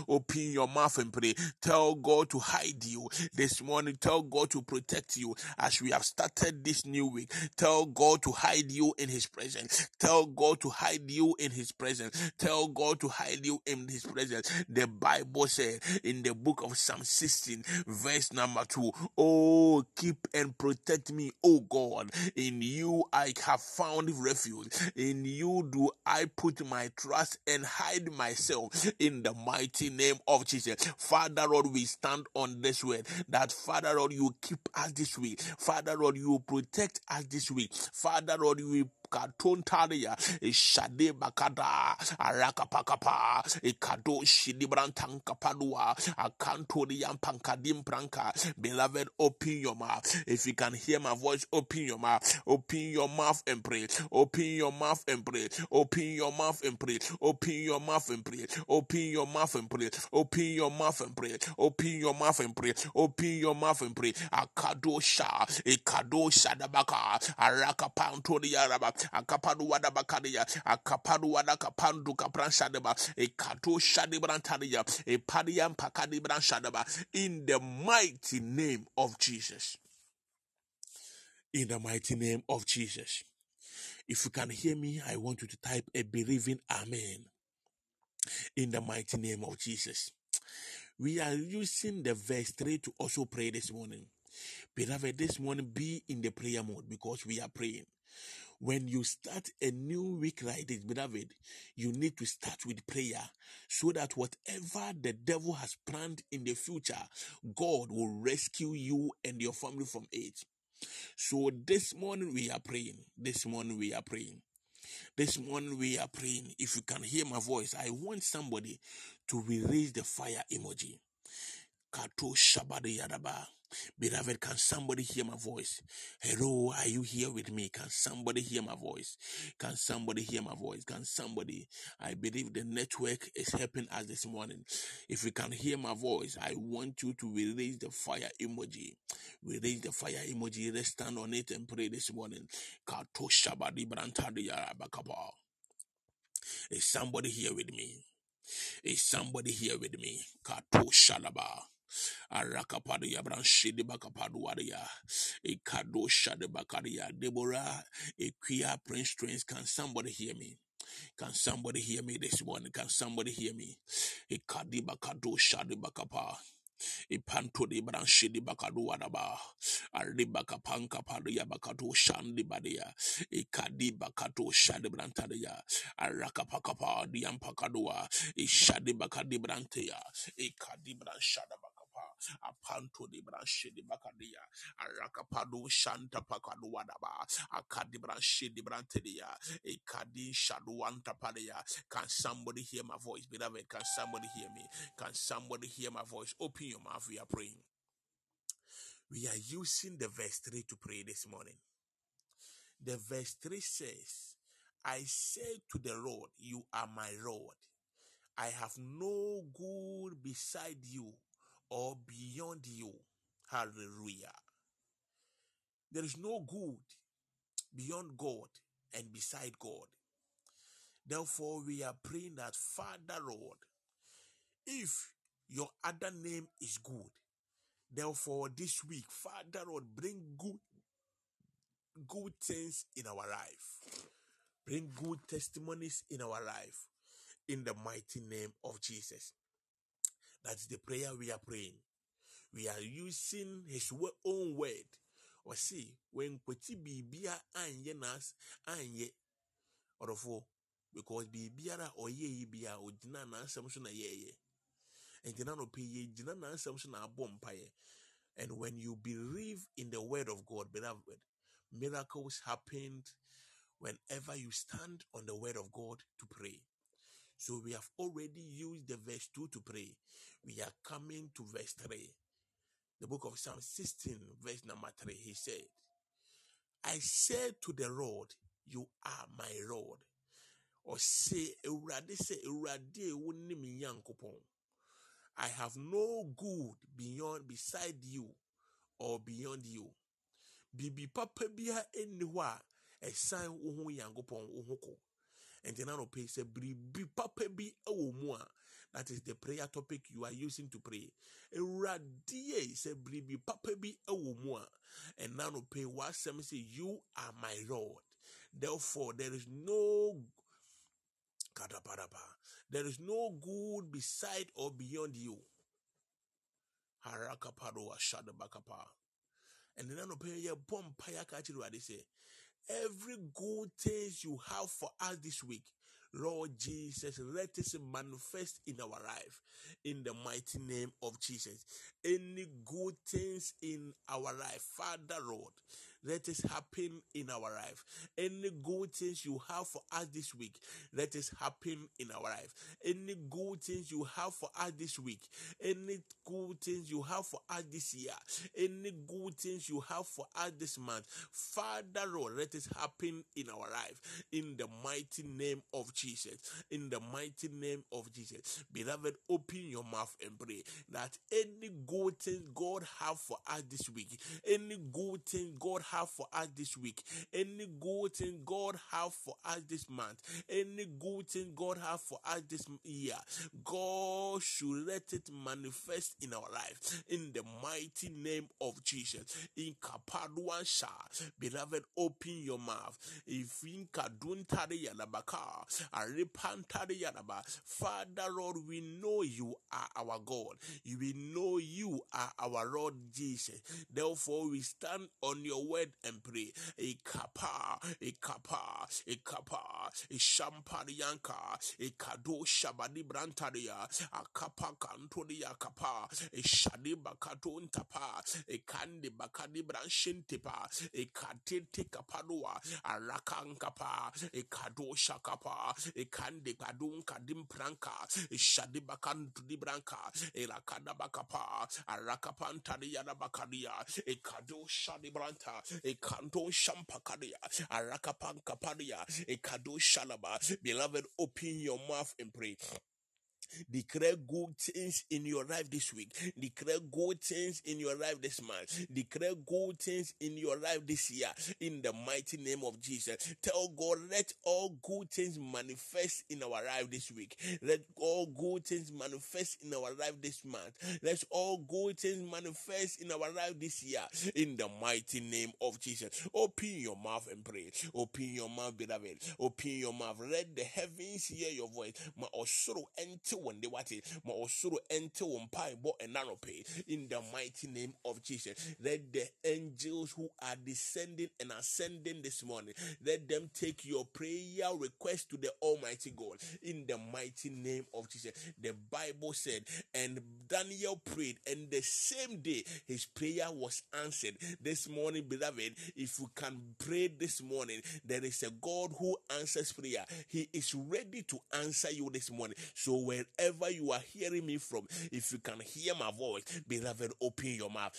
Open your mouth and pray. Tell God to hide you this morning. Tell God to protect you as we have started this new week. Tell God to hide you in His presence. Tell God to hide you in His presence. Tell God to hide you in His presence. The Bible said in the book of Psalm 16, verse number 2, Oh, keep and protect me, O God. In you I have found refuge. In you do I put my trust and hide myself in the mighty name of Jesus. Father Lord, we stand on this word that Father Lord, you keep us this week. Father Lord, you protect us this week. Father Lord, you katontaria ishade bakada arakapakapa ikado shidibrantankapadua akantoriam pankadim pranka beloved open your mouth. If you can hear my voice open your mouth. Open your mouth and pray. Open your mouth and pray. Open your mouth and pray. Open your mouth and pray. Open your mouth and pray. Open your mouth and pray. Open your mouth and pray. Open your mouth and pray. Akado sha ikado shadabaka arakapantoriaraba akapadu wada akapadu wada kapandu epadiam pakadi branshadeba in the mighty name of Jesus. In the mighty name of Jesus. If you can hear me I want you to type a believing amen. In the mighty name of Jesus. We are using the verse 3 to also pray this morning. Beloved this morning be in the prayer mode because we are praying when you start a new week like this, beloved, you need to start with prayer so that whatever the devil has planned in the future, God will rescue you and your family from it. So this morning we are praying. This morning we are praying. This morning we are praying. If you can hear my voice, I want somebody to release the fire emoji. Kato Shabada Yadaba. Beloved, can somebody hear my voice? Hello, are you here with me? Can somebody hear my voice? Can somebody hear my voice? Can somebody? I believe the network is helping us this morning. If you can hear my voice, I want you to release the fire emoji. Release the fire emoji. Let's stand on it and pray this morning. Shabadi. Is somebody here with me? Is somebody here with me? Kato shalaba. Arakapadia branshidi bakapaduaria. Ekado shade bakaria. Deborah. Equia Prince Trains. Can somebody hear me? Can somebody hear me this morning? Can somebody hear me? Ekadiba kado shade bakapa. Ipanto de branche de bakadu wadaba. Ardi bakapanka paria bakatu shandi badia. Ikadi bakato shadi brantadia. Arakapakapa diampakadua. Ishadi bakadi brantea. Ikadi branchada bakapa. Apanto bakadia. Shanta pakadu wadaba. Akadi brantedia. Padia. Can somebody hear my voice, beloved? Can somebody hear me? Can somebody hear my voice? Open your mouth. We are praying. We are using the verse 3 to pray this morning. The verse 3 says, I said to the Lord, You are my Lord. I have no good beside you or beyond you. Hallelujah. There is no good beyond God and beside God. Therefore, we are praying that, Father Lord, if your other name is good, therefore this week, Father Lord, bring good good things in our life. Bring good testimonies in our life. In the mighty name of Jesus. That's the prayer we are praying. We are using his own word. Or see, when kweti bibia anye nas anye orofo because bibiara oye yi bia ogyina n'asɛm so na yɛyɛ. Ngyina no pe yɛ gyina n'asɛm so na abɔ mpaeɛ. And when you believe in the word of God, beloved, miracles happened whenever you stand on the word of God to pray. So we have already used the verse 2 to pray. We are coming to verse 3. The book of Psalm 16, verse number 3. He said, I said to the Lord, You are my Lord. Or say, Awurade say, me I have no good beyond beside you or beyond you. Bibi papa bia enni hɔ a Nyankopɔn wo ho kɔ. Nti na anɔpa yi sɛ biribi papa bi wɔ mu a that is the prayer topic you are using to pray. Awurade yi sɛ biribi papa bi wɔ mu a ɛna anɔpa yi w'asɛm sɛ you are my Lord. Therefore there is no kadapadapa. There is no good beside or beyond you. Harakapado ashadabakapa. Anɔpa yi yɛ bɔ mpaeɛ aka akyerɛ Awurade sɛ every good things you have for us this week. Lord Jesus, let it manifest in our life in the mighty name of Jesus. Any good things in our life, Father Lord, let it happen in our life. Any good things you have for us this week, let it happen in our life. Any good things you have for us this week, any good things you have for us this year, any good things you have for us this month, Father Lord, let it happen in our life in the mighty name of Jesus. In the mighty name of Jesus. Beloved, open your mouth and pray that any good thing God have for us this week, any good thing God have for us this week, any good thing God have for us this month, any good thing God have for us this year, God should let it manifest in our life in the mighty name of Jesus. In Kapaduansha, beloved, open your mouth. If in Kaduntari Yalabaka, Aripantari Yalaba, Father Lord, we know you are our God. We know you are our Lord Jesus. Therefore, we stand on your word word and pray. Ekapa, ekapa, ekapa, eshamparianka, ekado shabadi brantaria, akapa kantoria kapa, eshadi bakato ntapa, ekandi bakadi branshintipa, ekatete kapadua, arakankapa, ekado shakapa, ekande kadun kadim pranka, eshadi bakantu di branka, erakada bakapa, arakapantaria bakaria, ekado shadi branta, ekado shalaba. Beloved, open your mouth and pray. Declare good things in your life this week. Declare good things in your life this month. Declare good things in your life this year. In the mighty name of Jesus. Tell God, let all good things manifest in our life this week. Let all good things manifest in our life this month. Let all good things manifest in our life this year. In the mighty name of Jesus. Open your mouth and pray. Open your mouth, beloved. Open your mouth. Let the heavens hear your voice. Ma osoro ente wonde wate. Ma osoro ente wo mpaebɔ ɛna anɔpe. In the mighty name of Jesus. Let the angels who are descending and ascending this morning, let them take your prayer request to the Almighty God. In the mighty name of Jesus. The Bible said, and Daniel prayed, and the same day his prayer was answered. This morning, beloved, if you can pray this morning, there is a God who answers prayer. He is ready to answer you this morning. So, wherever you are hearing me from, if you can hear my voice, beloved, open your mouth.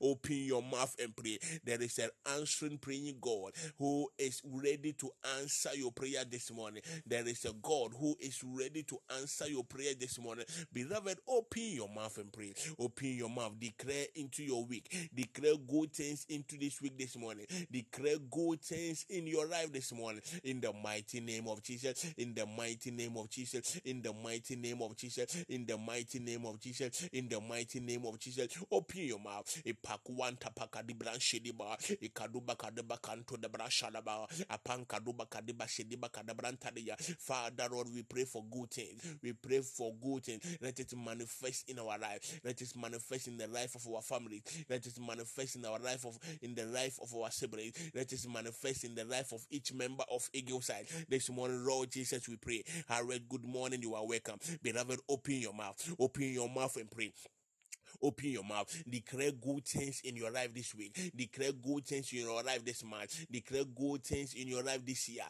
Open your mouth and pray. There is an answering praying God who is ready to answer your prayer this morning. There is a God who is ready to answer your prayer this morning. Beloved, open your mouth and pray. Open your mouth. Declare into your week. Declare good things into this week this morning. Declare good things in your life this morning. In the mighty name of Jesus. In the mighty name of Jesus. In the mighty name of Jesus. In the mighty name of Jesus. In the mighty name of Jesus. Open your mouth. Ipakuanta pakadi branshediba. Ikaduba kadeba kanto de brashadaba. Apankaduba kadiba shediba kadabrantadia. Father Lord, we pray for good things. We pray for good things. Let it manifest in our life. Let it manifest in the life of our family. Let it manifest in our life of in the life of our siblings. Let it manifest in the life of each member of Eagle This morning, Lord Jesus, we pray. I read, good morning. You are welcome. Beloved, open your mouth. Open your mouth and pray. Open your mouth. Declare good things in your life this week. Declare good things in your life this month. Declare good things in your life this year.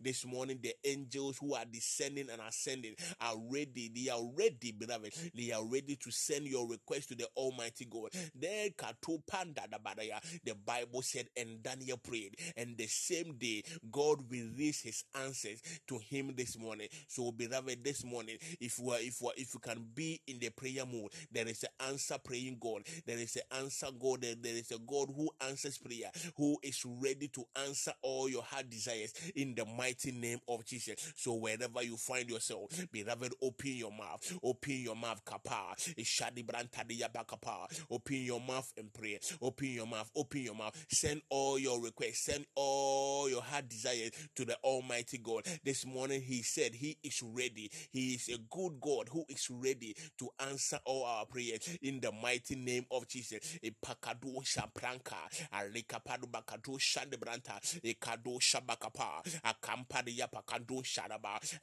This morning, the angels who are descending and ascending are ready. They are ready, beloved. They are ready to send your request to the Almighty God. The Bible said, and Daniel prayed, and the same day God released His answers to him this morning. So, beloved, this morning, if we if we if you can be in the prayer mode, there is an answer praying God. There is an answer God. There, there is a God who answers prayer, who is ready to answer all your heart desires in the mighty name of Jesus. So wherever you find yourself, beloved, open your mouth. Open your mouth, kapa. Open your mouth and pray. Open your mouth. Open your mouth. Send all your requests. Send all your heart desires to the Almighty God. This morning, He said He is ready. He is a good God who is ready to answer all our prayers in the mighty name of Jesus. Shapranka, bakado shabakapa,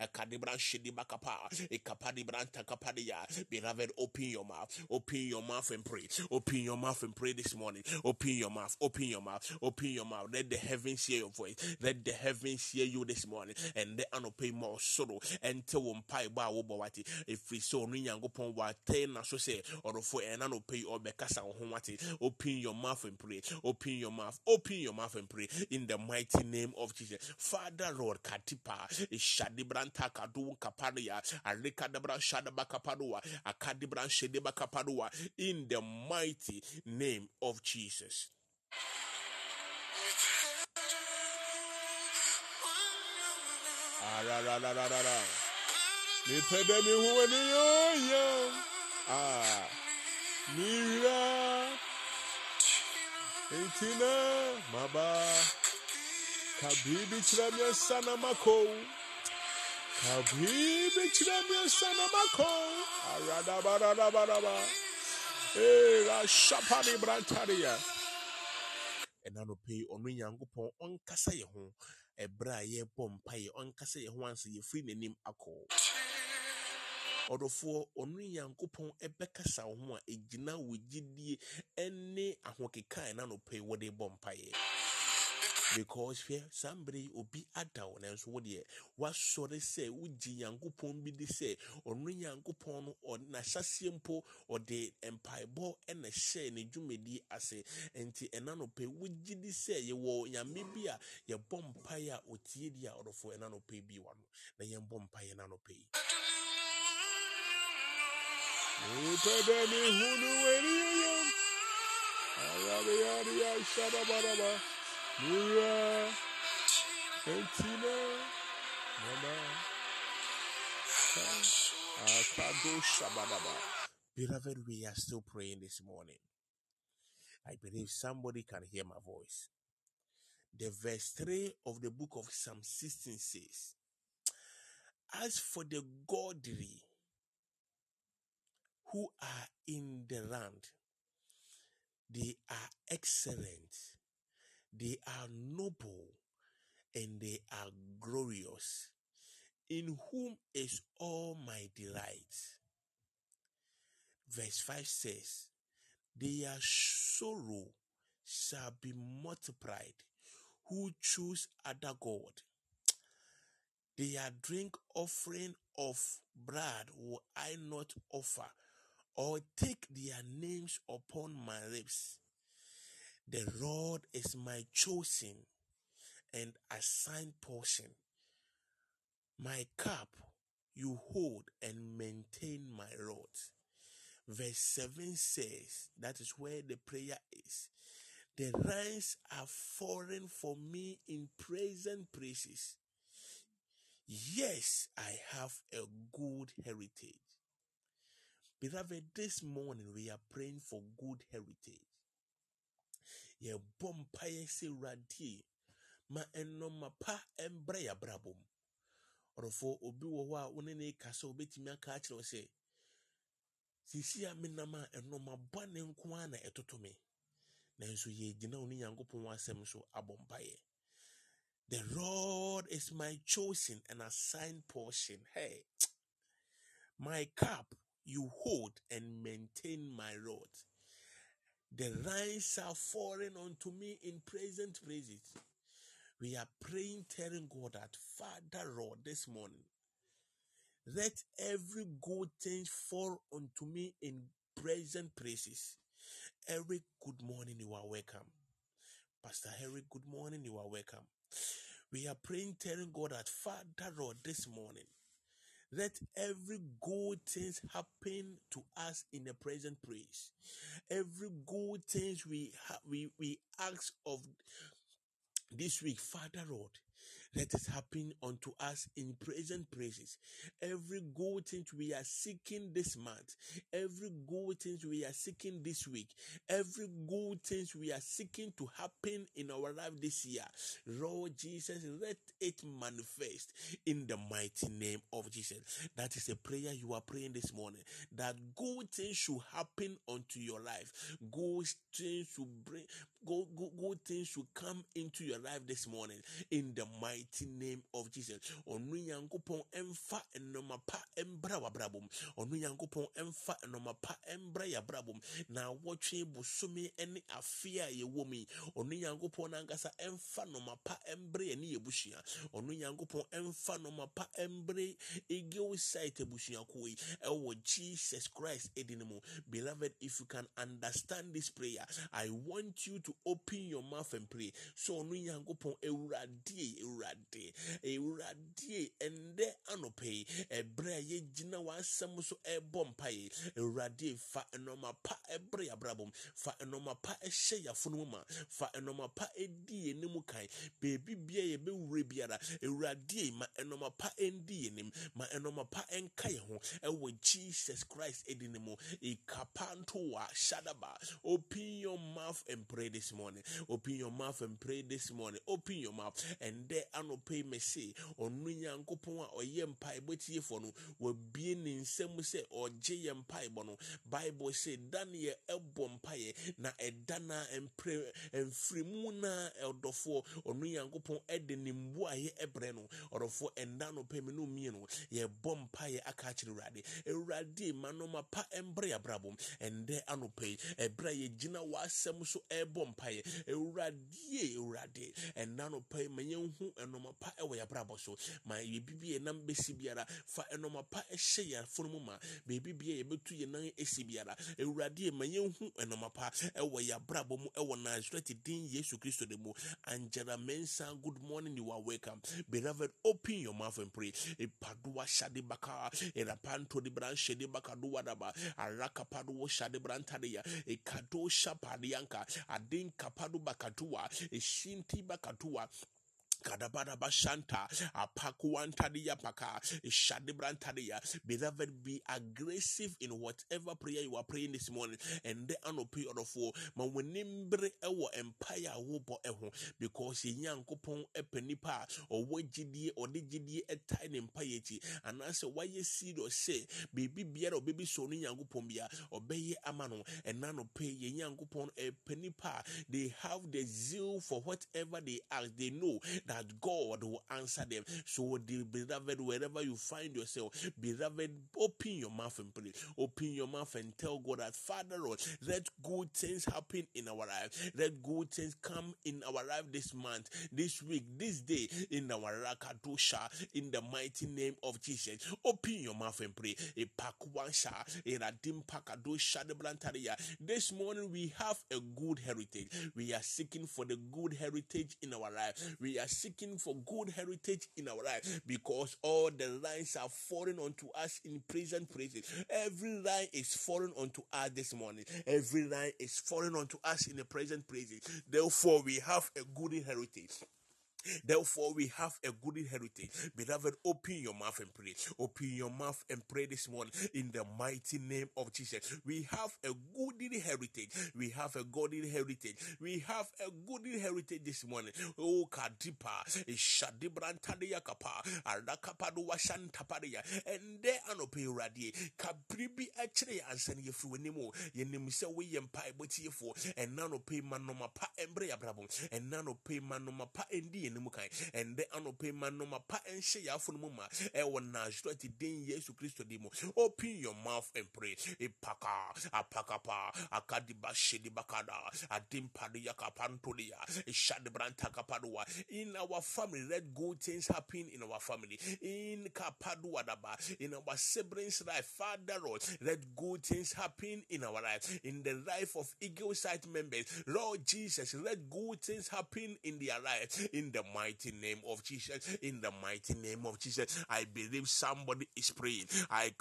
akadibran branta. Beloved, open your mouth, open your mouth and pray. Open your mouth and pray this morning. Open your mouth, open your mouth, open your mouth. Let the heavens hear your voice. Let the heavens hear you this morning. And more sorrow tell one wate. Ɛfiri sɛ ɔno nyankopɔn watɛn na so sɛ ɔdɔfo ɛna no pɛ yi ɔbɛkasa wo ho wate. Open your mouth and pray. Open your mouth. Open your mouth and pray. In the mighty name of Jesus. Father Lord katipa ishadi branta kadu kaparia alika dabra shadaba kapadua akadi bran shedeba kapadua in the mighty name of Jesus. Ah, la, la, la, la, la, la. mepɛdɛ me ho ani yɛyɛ a mewura enti na maba ka biribi kyerɛ me ansa na makɔ Habibi chirami sana mako. Arada barada baraba. Eh, la shapani brantaria. ɛna no pɛi ɔno nyankopɔn ɔnkasa yɛ ho ɛberɛ a yɛbɔ mpaeɛ ɔnkasa yɛ ho ansa yɛfiri n'anim akɔ ɔdɔfoɔ ɔno nyankopɔn ɛbɛkasa wo ho a ɛgyina wɔ gyidie ɛne ahokeka ɛna no pɛi wɔde bɔ mpaeɛ. Because hwɛ saa mmerɛ yi obi ada wo nanso wo deɛ woasɔre sɛ wogye nyankopɔn bi de sɛ ɔno nyankopɔn no n'ahyɛseɛ mpo ɔde mpaebɔ ɛna hyɛɛ ne dwumadi ase. Nti ɛna no pɛ wogye di sɛ yɛwɔ nyame bi a yɛbɔ mpaeɛ a ɔtie di a ɔdɔfo ɛna no pɛ bi wa no na yɛmbɔ mpaeɛ na no pɛ yi Beloved, we are still praying this morning. I believe somebody can hear my voice. The verse 3 of the book of Psalm 16 says, As for the godly who are in the land, they are excellent, they are noble, and they are glorious, in whom is all my delight. Verse 5 says, Their sorrow shall be multiplied, who choose other God. Their drink offering of blood will I not offer, or take their names upon my lips. The Lord is my chosen and assigned portion. My cup you hold and maintain my rod. Verse 7 says, that is where the prayer is. The lines are falling for me in praise and praises. Yes, I have a good heritage. Beloved, this morning we are praying for good heritage. Yɛbɔ mpaeɛ sɛ Awurade ma ɛnɔma pa ɛmbrɛ yɛabrabɔ mu. Ɔdɔfoɔ obi wɔ hɔ a wo ne ne kasa wobɛtumi aka akyerɛ wo sɛ sisi a menam a ɛnɔma bɔne nko ara na ɛtoto me nanso yɛgyina wo ne nyankopɔn asɛm so abɔ mpaeɛ the lord is my chosen and assigned portion hey my cup you hold and maintain my rod the lines are falling unto me in present praises we are praying telling god that father lord this morning let every good thing fall unto me in present praises. Eric, good morning. You are welcome. Pastor Harry, good morning. You are welcome. We are praying, telling God that Father Lord this morning. Let every good things happen to us in the present praise. Every good things we ha- we we ask of this week, Father Lord, let it happen unto us in present praises. Every good thing we are seeking this month, every good thing we are seeking this week, every good thing we are seeking to happen in our life this year, Lord Jesus, let it manifest in the mighty name of Jesus. That is a prayer you are praying this morning. That good things should happen unto your life. Good things should bring good, good, good things should come into your life this morning in the mighty name of Jesus. Ɔno nyankopɔn ɛmfa nnɔma pa ɛmbra w'abrabɔ mu. Ɔno nyankopɔn ɛmfa nnɔma pa ɛmbra yɛabrabɔ mu. Na wɔtwe bosome ɛne afe a yɛwɔ mu yi, ɔno nyankopɔn n'ankasa ɛmfa nnɔma pa ɛmbra yɛne yɛbusua. Ɔno nyankopɔn ɛmfa nnɔma pa ɛmbra Eagle's Height abusuakuo yi ɛwɔ Jesus Christ edin mu. Beloved, if you can understand this prayer, I want you to open your mouth and pray. So onu ɔno nyankopɔn ewurade ewurade ewurade ɛndɛ anɔpɛ yi ɛbrɛ a yɛgyina w'asɛm so ɛbɔ mpaeɛ ewurade fa nnɔma pa ɛbrɛ yɛabrabɔ fa nnɔma pa ɛhyɛ yɛafono mu ma fa nnɔma pa ɛdi yɛn anim kan beebi bia yɛbɛwura biara ewurade ma nnɔma pa ɛndi yɛn anim ma nnɔma pa ɛnka yɛn ho ɛwɔ jesus christ ɛdi ne mu. Ikapantoa shadaba. Open your mouth and pray this morning. Open your mouth and pray this morning. Open your mouth. And there anɔpɛ yi mɛse ɔno nyankopɔn a ɔyɛ mpaebɔ tiefoɔ no wabie ne nsɛm sɛ ɔgye yɛ mpaebɔ no. Bible sɛ daniel ɛbɔ mpaeɛ na ɛda na mpre mfirimu na ɔdɔfoɔ. Ɔno nyankopɔn ɛde ne mbuayɛ ɛbrɛ no. Ɔdɔfoɔ ɛnda anɔpɛ mi no mmienu yɛbɔ mpaeɛ aka akyerɛ awurade. Awurade ma nɔma pa ɛmbrɛ yɛabrabɔ ɛndɛ anɔpɛ yi ɛberɛ a yɛgyina w'asɛm so ɛrebɔ mpaeɛ. Awurade awurade ɛnna anɔpɛ yi ma yɛnhu ɛnɔma pa ɛwɔ yɛabrabɔ so. Ma yɛbibi yɛ nam bɛsi biara fa ɛnɔma pa ɛhyɛ yɛafono mu ma baabi bia yɛbɛtu yɛ nan ɛsi biara. Awurade ma yɛnhu ɛnɔma pa ɛwɔ yɛabrabɔ mu ɛwɔ nasarete din yesu kristo de mu. Angela mensa good morning you are welcome. Beloved open your mouth and pray. Ipaduwa shade baka erapanto di branche di baka duwa daba araka paduwa shade brantade ya ikado shapadianka adin kapadu bakatua ishinti bakatua Kadabada bashanta apakuantadiya paka shadibrantadia. Beloved, be aggressive in whatever prayer you are praying this morning. And the anopi odofo. Ma wenimbre ewo empire wobo eho. Because nyankopon epenipa or wajidie or digidie etai empire chi. And answer why you see or say baby biara or baby ni nyankopon bia obeye amano. And nano pay nyankopon epenipa they have the zeal for whatever they ask. They know that God will answer them. So, the beloved, wherever you find yourself, beloved, open your mouth and pray. Open your mouth and tell God that Father Lord, let good things happen in our life. Let good things come in our life this month, this week, this day, in our rakadosha, in the mighty name of Jesus. Open your mouth and pray. This morning we have a good heritage. We are seeking for the good heritage in our life. We are seeking for good heritage in our life because all the lines are falling onto us in present places. Every line is falling onto us this morning. Every line is falling onto us in the present places. Therefore, we have a good heritage. Therefore, we have a good heritage. Beloved, open your mouth and pray. Open your mouth and pray this morning in the mighty name of Jesus. We have a good heritage. We have a good heritage. We have a good heritage this morning. Oh, Kadipa, Shadibrantadia Kapa, Arakapadu Washantapadia, and there anope radie, Kabribi actually answer you through anymore. Yenim say we empire, but here for, and nano pay manoma pa embrea brabum, and nano pay manoma pa endi kan. Ma pa ɛnhyɛ no mu ma ɛwɔ den yesu kristo di mu. Open your mouth and pray. Ipaka apakapa akadiba shedi bakada adimpade in our family let good things happen in our family. In kapadua daba in our siblings life father lord let good things happen in our life. In the life of Eagle's Height members lord jesus let good things happen in their life. In the mighty name of jesus. In the mighty name of jesus i believe somebody is praying. I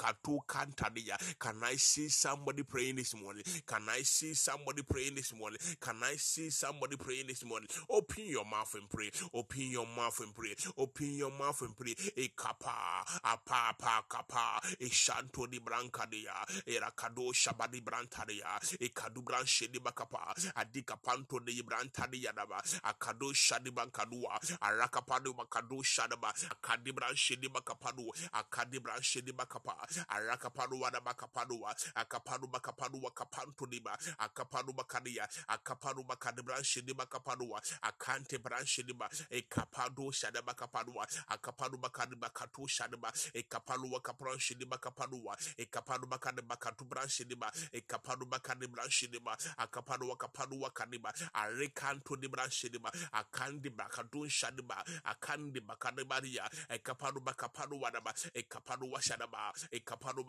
can i see somebody praying this morning? Can i see somebody praying this morning? Can i see somebody praying this morning? Open your mouth and pray. Open your mouth and pray. Open your mouth and pray. E kapa apa pa kapa. E shanto di brancadia e rakado shabadi brantadia. E kadu branche di bakapa. Adika panto di brantadia daba. Akado shadi bankadua arakapadu bakadu shadaba akadi branche di bakapadu akadi branche di bakapa arakapadu wada bakapadu akapadu bakapadu akapanto diba akapadu bakadia akapadu bakadi branche di bakapadu akante branche diba e kapadu shadaba kapadua akapadu bakadi bakatu shadaba e kapalu wakapranche diba kapadua e kapadu bakadi bakatu branche diba e kapadu bakadi branche diba akapadu wakapadu wakadiba diba akandi bakadun shadiba akandi bakadibaria e kapadu bakapadu wadaba e kapadu washadaba e kapadu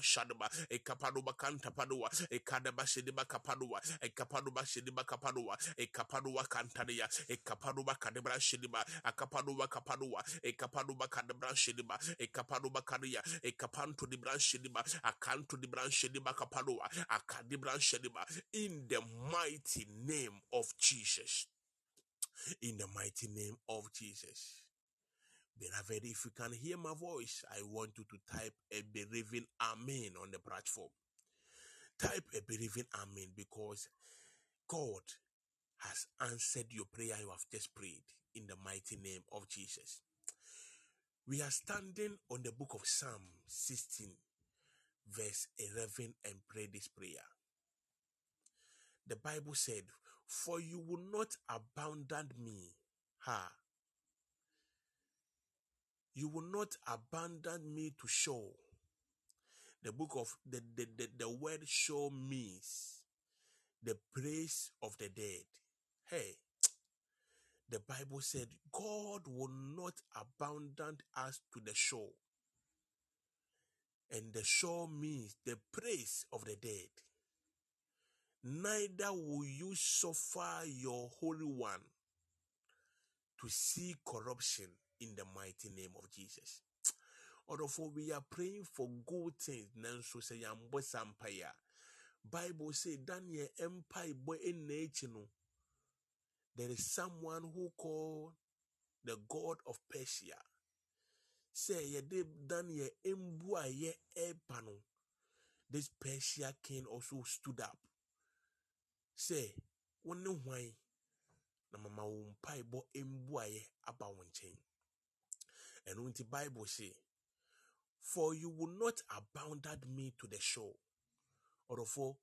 shadaba e kapadu bakanta padua e kadaba shidiba kapadua e kapadu bashidiba kapadua e kapadu wakantaria e kapadu bakadibra shidiba akapadu wakapadua e kapadu bakadibra shidiba e kapadu bakaria e kapantu di branchidiba akantu di branchidiba kapadua akadibra shidiba in the mighty name of Jesus in the mighty name of Jesus. Beloved, if you can hear my voice, I want you to type a believing Amen on the platform. Type a believing Amen because God has answered your prayer you have just prayed. in the mighty name of Jesus. We are standing on the book of Psalm 16, verse 11, and pray this prayer. The Bible said, For you will not abandon me. Ha. You will not abandon me to Sheol. The book of the, the, the, the word Sheol means the praise of the dead. Hey, the Bible said God will not abandon us to the Sheol. And the Sheol means the praise of the dead. Neither will you suffer your Holy One to see corruption in the mighty name of Jesus. Although we are praying for good things. Bible say Daniel empire boy in nature. There is someone who called the God of Persia. Say yɛde Daniel embu a. This Persia king also stood up. Say, wɔne hwan na mama wo mpaebɔ yɛ aba wo nkyɛn. Ɛno nti Bible say, For you will not abandon me to the shore. Ɔdɔfo,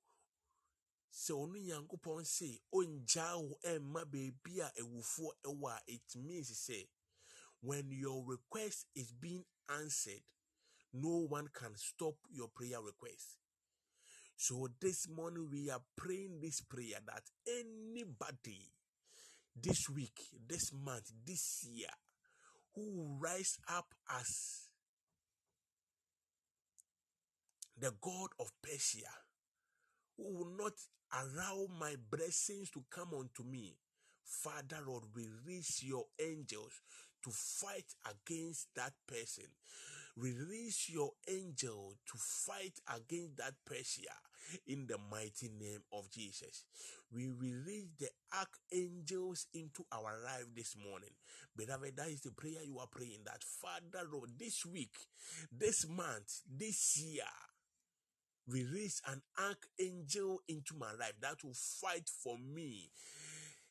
sɛ ɔno nyankopɔn se ɔngyaa wo ɛmma beebi a awufoɔ ɛwɔ a it means sɛ when your request is being answered no one can stop your prayer request so this morning we are praying this prayer that anybody this week this month this year who rise up as the god of persia who will not allow my blessings to come unto me. Father Lord, release your angels to fight against that person. Release your angel to fight against that Persia in the mighty name of Jesus. We release the archangels into our life this morning. Beloved, that is the prayer you are praying that Father Lord, this week, this month, this year, release an archangel into my life that will fight for me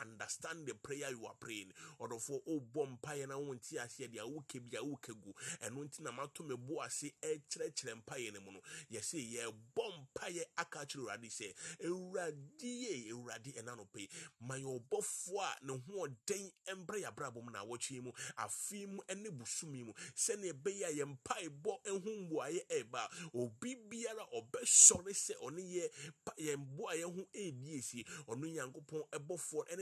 understand the prayer you are praying. Ɔdɔfoɔ ɔbɔ mpaeɛ na wɔn ti aseɛ deɛ awoka bi awoka gu. Ɛno nti na mato me bo ase ɛkyerɛkyerɛ mpaeɛ no mu no. Yɛsɛ yɛbɔ mpaeɛ aka akyerɛ awurade sɛ awurade yɛ awurade ɛna no pɛ. Ma yɛ ɔbɔfoɔ a ne ho ɔden mbrɛ yɛabrabɔ mu na awɔtwe mu afei mu ne busumi mu sɛnea ɛbɛyɛ a yɛn mpaebɔ ho mboaeɛ ɛreba obi biara ɔbɛsɔre sɛ ɔne yɛ yɛn boaeɛ ho ɛredi esi. Ɔno nyankopɔn ɛbɔfoɔ ɛne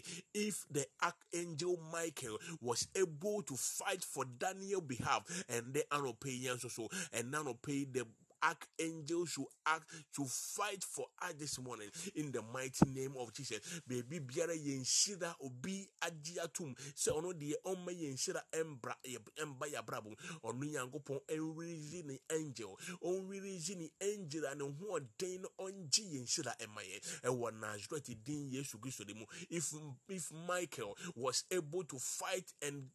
if the archangel Michael was able to fight for Daniel behalf and the Anope so and Anope the archangel should act to fight for us this morning. In the mighty name of Jesus. Baby biara yenshira obi agye atum sɛ ɔno deɛ ɔmma yenshira ɛmbra ɛmba yabrabo ɔno nyankopɔn ɛnwirizi ne angel. Ɔnwirizi ne angel a ne ho ɔngye yenshira ɛma yɛ ɛwɔ Nazareth din Yesu Kristo de mu. If if Michael was able to fight and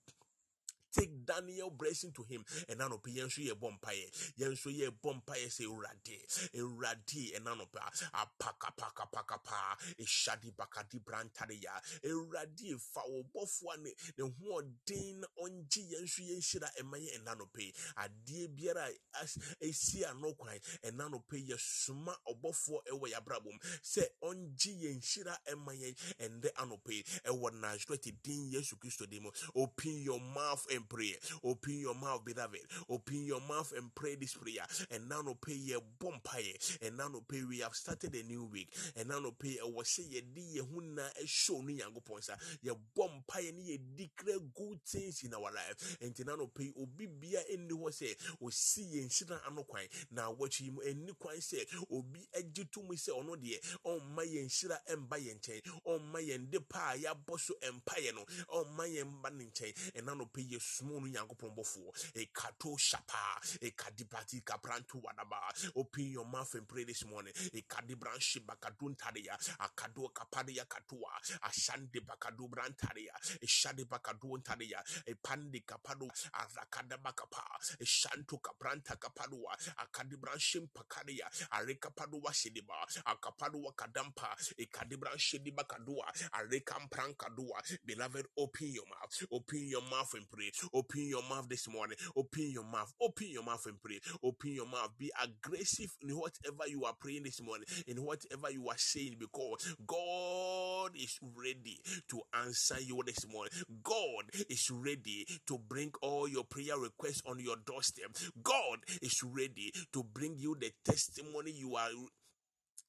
take Daniel blessing to him. And anɔpa yɛn nso yɛ bɔ mpaeɛ. Yɛn nso yɛ bɔ mpaeɛ sɛ Awurade, Awurade ɛna anɔpa apakapakapakapa ehyadi bakadi brantareya. Awurade fa bɔfoɔ ne ne hoɔden na ɔngye yɛn nso yɛn hyira ɛma yɛn ɛna anɔpa yi. Adeɛ biara a as- esi ano kwan ɛna anɔpa yi yɛsoma ɔbɔfoɔ ɛwɔ yɛabrabɔ mu sɛ ɔngye yɛn hyira ɛma yɛn ɛndɛ anɔpa yi din Yesu Kristo din mu. Open your mouth and pray. Open your mouth, beloved. Open your mouth and pray this prayer. And now no pay your bompaye. And now no pay we have started a new week. And now no pay a was say ye di ye huna a show ni yango ponsa. Ye bompaye ni ye declare good things in our life. And now no pay obi bia any was say o see ye nshira ano kwan. Now watch him any kwan say obi agye to me say ono de on my nshira emba ye nkyɛn ɔmma yɛn de pa a yɛabɔ so mpaeɛ no ɔmma yɛn mba ne nkyɛn ɛna no pɛ yɛ sumo no nyankopɔn bɔfoɔ. Ekato shapa. Ekadipati kapranto wadaba open your mouth and pray this morning. Ekadi branchi bakadu ntareya akado kapadeya katoa ashande bakado brantareya eshade bakado ntareya epande kapado arakada bakapa eshanto kapranta kapadua akadi branchi pakadeya arekapado washedeba akapado wakadampa ekadibra shediba kadua arekam prankadua beloved open your mouth. Open your mouth and pray open your mouth this morning. Open your mouth. Open your mouth and pray. Open your mouth. Be aggressive in whatever you are praying this morning in whatever you are saying because God is ready to answer you this morning. God is ready to bring all your prayer requests on your doorstep. God is ready to bring you the testimony you are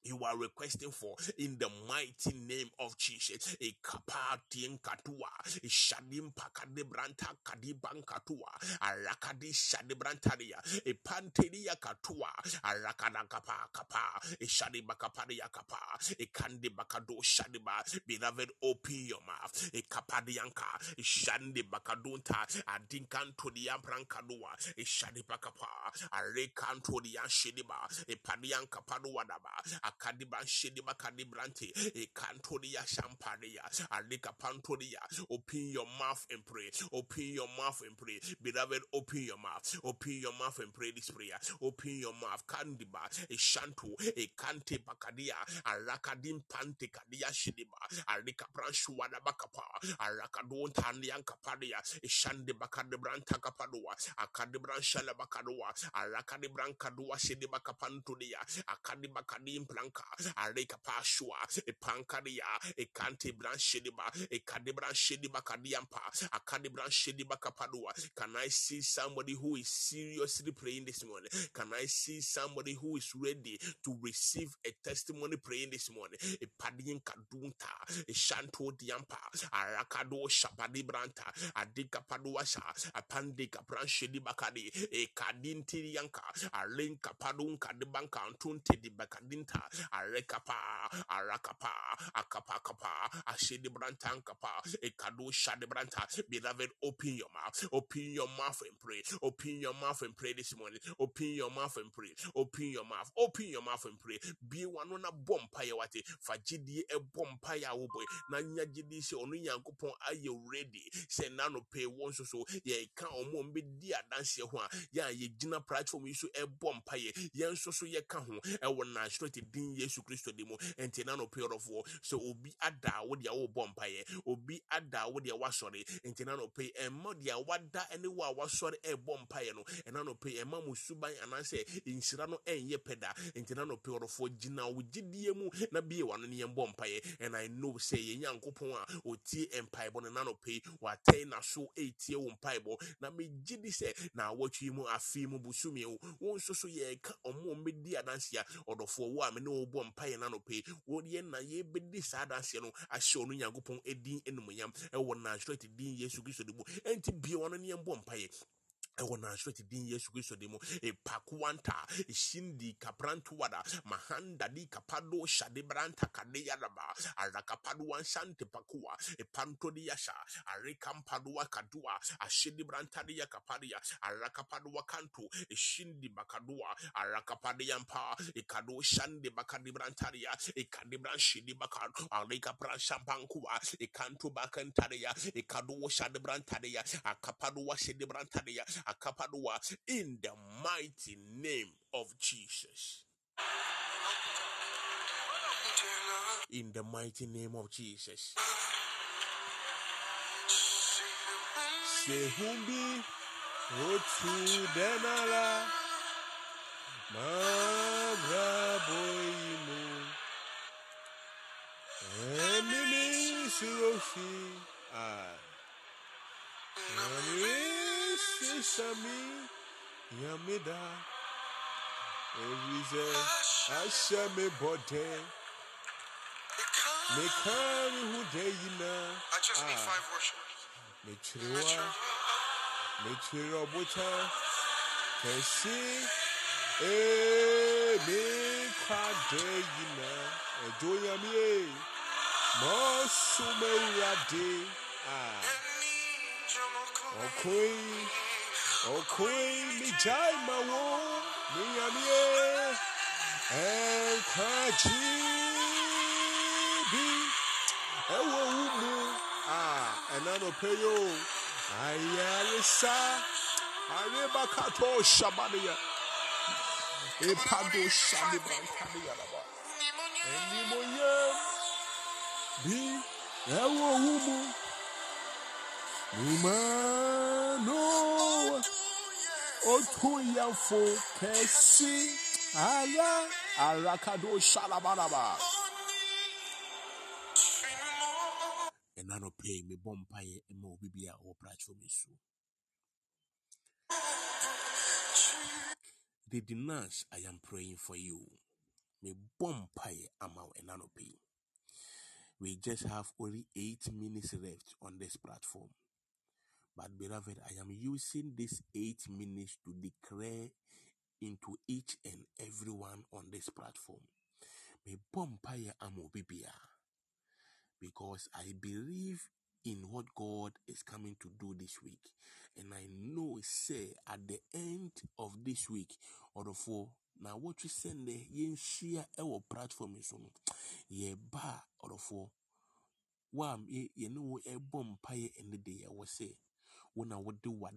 you are requesting for in the mighty name of Jesus. A kapatien katua, a shadim pakade branta kadiban katua, a rakadi shadibrantaria, a panteria katua, a rakada kapa a shadibakapadia kapa, a kandi bakado shadiba, beloved, open your mouth, a kapadianka, a shandi bakadunta, a dinkanto the amprankadua, a shadibakapa, a rekanto the anshidiba, a padianka paduadaba, akadiba shediba kadibrante e kantoria shamparia alika pantoria open your mouth and pray. Open your mouth and pray. Beloved open your mouth. Open your mouth and pray this prayer. Open your mouth. Kandiba. E shanto e kante bakadia alakadim pante kadia shediba alika pranshu wadabakapa alakadon tandian kapadia. E shande bakadebranta kapadua. Akadebran shala bakadua. Alakadebran kadua shediba kapantodia akadiba kadim planka areka pashua e pankaria e kante branchediba e kadebran shediba kadiampa akadebran shediba kapadua. Can i see somebody who is seriously praying this morning? Can i see somebody who is ready to receive a testimony praying this morning? E padien kadunta e shanto diampa arakado shabadi branta adika padua sha apandika branchediba kadi e yanka alenka padunka de banka antunte di bakadinta arekapa arakapa akapa kapa ashedi brantan kapa ekado shade branta beloved open your mouth open your mouth and pray open your mouth and pray this morning open your mouth and pray open your mouth open your mouth and pray. Be one on na bompa ye wate fagidi e bompa ya wo boy. Na nya gidi se onu yankopon aye ready? Se na no pay won so so. Ye ka omo mbedi adanse ho a ya ye gina platform yi so e bompa ye yen so so ye ka ho e wo na straight din yesu kristo de mu. Enti na no pay of so obi ada wo de wo bompa ye obi ada wo de wasɔre. Enti na no pay e mo de wada ene wo a wasɔre e bompa ye no. E na no pay e ma mu suban anase nhyira no enye peda enti na no pay orofo gina wo gidie mu na bie wa no ne yɛn bɔ mpaeɛ and i know sɛ yɛn nyankopɔn a ɔtie mpaebɔ no na no pay watɛn na so ɛtie wo mpaebɔ. Na megye di sɛ na awɔtwe mu afei mu busumie wo. Wo nso so yɛka ɔmo a ɔmbɛdi adanseɛ ɔdɔfoɔ wo a me ne wo bɔ mpaeɛ no pay wɔdeɛ na yɛbɛdi saa adanseɛ no ahyɛ ɔno nyankopɔn ɛdin animuonyam ɛwɔ nasrɛt din yesu kristo de mu. Ɛnti bie wa no ne yɛn bɔ mpaeɛ ɛwɔ nasareti din yesu kristo de mu. Epakuanta eshindi kaprantuwada mahanda di kapado shade branta kade yadaba arakapado wansante pakua epanto di yasha arekampado wakadua ashidi branta di yakapadia arakapado wakanto eshindi bakadua arakapade yampa ekado shande bakadi brantaria ekade branshidi bakad areka branshampankuwa ekanto bakantaria ekado shade brantaria akapado washede brantaria akapadua in the mighty name of Jesus. In the mighty name of Jesus. Sehumbi otu denala mabra boyimu emimi siroshi ah ṣíṣàn mi yàn mí dá. Èyíṣẹ́ àṣẹ mi bọ̀dẹ̀. Mi kárí hùdẹ̀ yìí náà mi tiri wá mi tiri ọ̀bùtà kẹ̀sí èmi kwadẹ̀ yìí náà ẹ̀jọ̀ yàn mí ẹ̀. Ah okoi okoi mi jai mawo mi yami e ẹ̀ka jíbi ẹ̀wọ̀ umu ah ẹ̀nà no pé yóò ayarisa arébákàtọ̀ ṣàbàdìyà ìpàdé ṣàbìbàntàdìyà lọ́wọ́ ẹni mo yẹ bí ẹ̀wọ̀ umu ìmọ̀nù kẹsí ara platform yi so the dinas i am praying for you ɛna no pɛ we just have only eight minutes left on this platform but beloved i am using this eight minutes to declare into each and everyone on this platform. Ama obi biara because I believe in what God is coming to do this week. And I know, say, at the end of this week, or for now, what you send there, yen share our platform is on ye ba or for wam ye know a bomb pie in the day I was say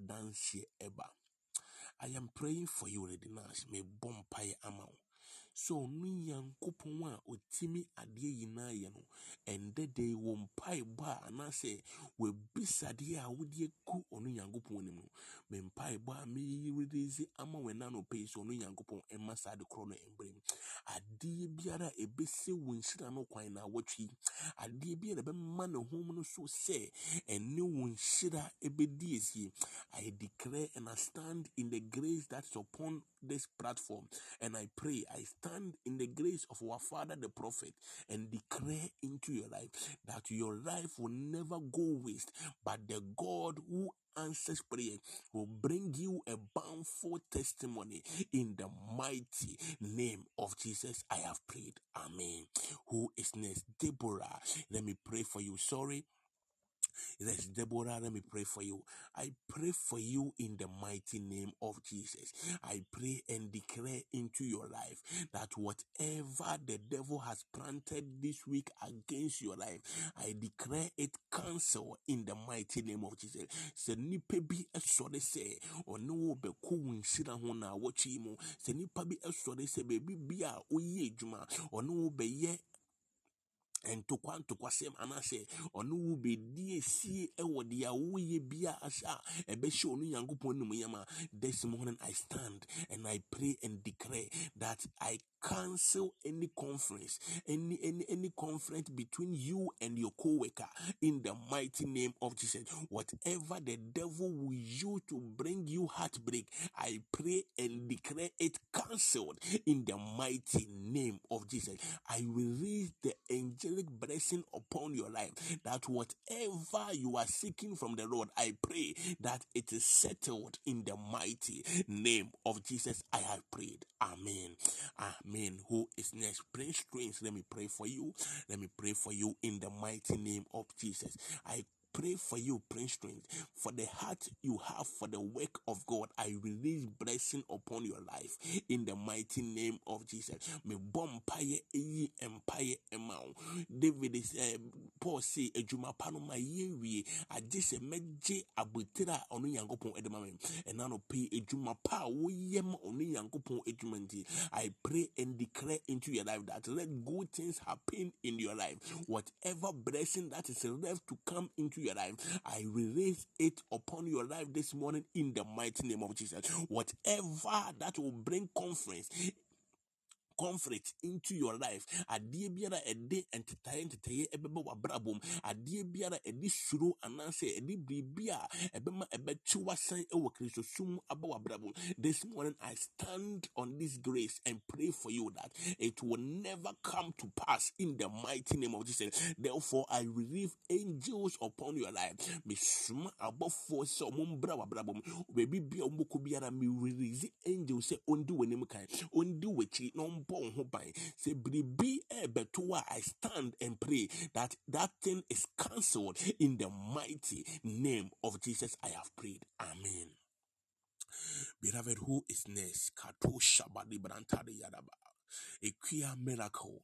dance ye eba. I am praying for you, Redinash, may bomb pie amount. So ɔno nyankopɔn a ɔtumi adeɛ nyinaa yɛ no ɛndɛ de wɔ mpaebɔ a anaasɛ wɔabisadeɛ a wode gu ɔno nyankopɔn anim no me mpaebɔ a meyɛredezi ama wɔ ɛna no pɛi sɛ ɔno nyankopɔn ɛma saa de korɔ no mbrɛm adeɛ biara a ɛbɛsɛ wo nhyira no kwan na awɔtwe adeɛ biara ɛbɛma ne hom no so sɛ ɛne wo nhyira ɛbɛdi asie I declare and I stand in the grace that is upon this platform and I pray, I stand in the grace of our father, the prophet, and declare into your life that your life will never go waste, but the God who answers prayer will bring you a bountiful testimony in the mighty name of Jesus. I have prayed. Amen. Who is next? Deborah. Let me pray for you. Sorry. Yes, Deborah, let me pray for you. I pray for you in the mighty name of Jesus. I pray and declare into your life that whatever the devil has planted this week against your life, I declare it cancel in the mighty name of Jesus. Bi ho na mu, bi bi a ntokwa ntokwasɛm anaasɛ ɔne wo bɛdi esie ɛwɔ deɛ woyɛ bia ahyɛ a ɛbɛhyɛ ɔno nyankopɔn nimuyam a this morning i stand and i pray and declare that i cancel any conference, any any any conference between you and your co-worker in the mighty name of Jesus. Whatever the devil will use to bring you heartbreak, I pray and declare it cancelled in the mighty name of Jesus. I release the angelic blessing upon your life that whatever you are seeking from the Lord, I pray that it is settled in the mighty name of Jesus. I have prayed. Amen. Amen. Man who is next? Prince Prince, let me pray for you. Let me pray for you in the mighty name of Jesus. I pray for you, Prince Strength, for the heart you have for the work of God. I release blessing upon your life in the mighty name of Jesus. Me bompaye eyi empire emau. David is uh, Paul say ejuma pano ma yewie agye sɛ mɛgye abotire a ɔno nyankopɔn de ma me ɛna no pay ejuma pa a woyɛ ma ɔno nyankopɔn adwuma nti I pray and declare into your life that let good things happen in your life whatever blessing that is left to come into your life I release it upon your life this morning in the mighty name of Jesus. Whatever that will bring conference conflict into your life adeɛ biara ɛde ntetaeɛ ntetaeɛ ɛbɛbɛ w'abrabɔ mu adeɛ biara ɛde suro anaasɛ ɛde biribi a ɛbɛma ɛbɛkye wasan ɛwɔ kristo sum aba w'abrabɔ mu this morning i stand on this grace and pray for you that it will never come to pass in the mighty name of jesus. Therefore i release angels upon your life. Mesoma abɔfoɔ sɛ ɔmo mbra w'abrabɔ mu baabi bia ɔmo kɔ biara me release angels sɛ ɔndi w'anim kan ɔndi w'akyi na ɔmbɔ wo ho ban. I stand and pray that that thing is cancelled in the mighty name of jesus. I have prayed. Amen. Beloved who is next? Kato shabadi brantade yadaba. A queer miracle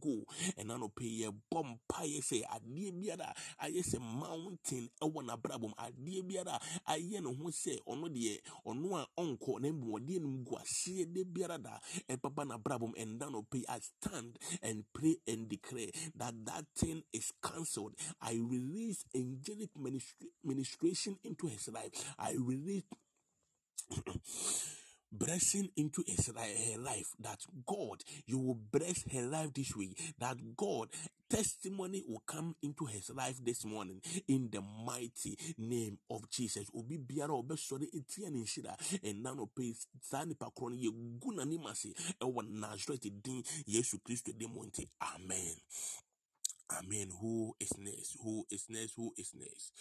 go ɛna no pɛ yɛ bɔ mpaeɛ sɛ adeɛ a ayɛ sɛ mountain ɛwɔ n'abrabɔ mu adeɛ biara a ayɛ ne ho sɛ ɔno deɛ ɔno a ɔnkɔ na mmom ɔdeɛ no gu aseɛ de biara da ɛbɛba n'abrabɔ mu ɛnda no pɛ I stand and pray and declare that that thing is cancelled. I release angelic ministration into his life. I release blessing into her life that God, you will bless her life this way, that God, testimony will come into his life this morning in the mighty name of Jesus. Obi biara obe sori etia ne nhyira ɛna no pe saa nipa korɔ no yɛgu n'anim ase ɛwɔ Nazareth din Yesu Kristo din mu amen. Amen. Who is next? Who is next? Who is next?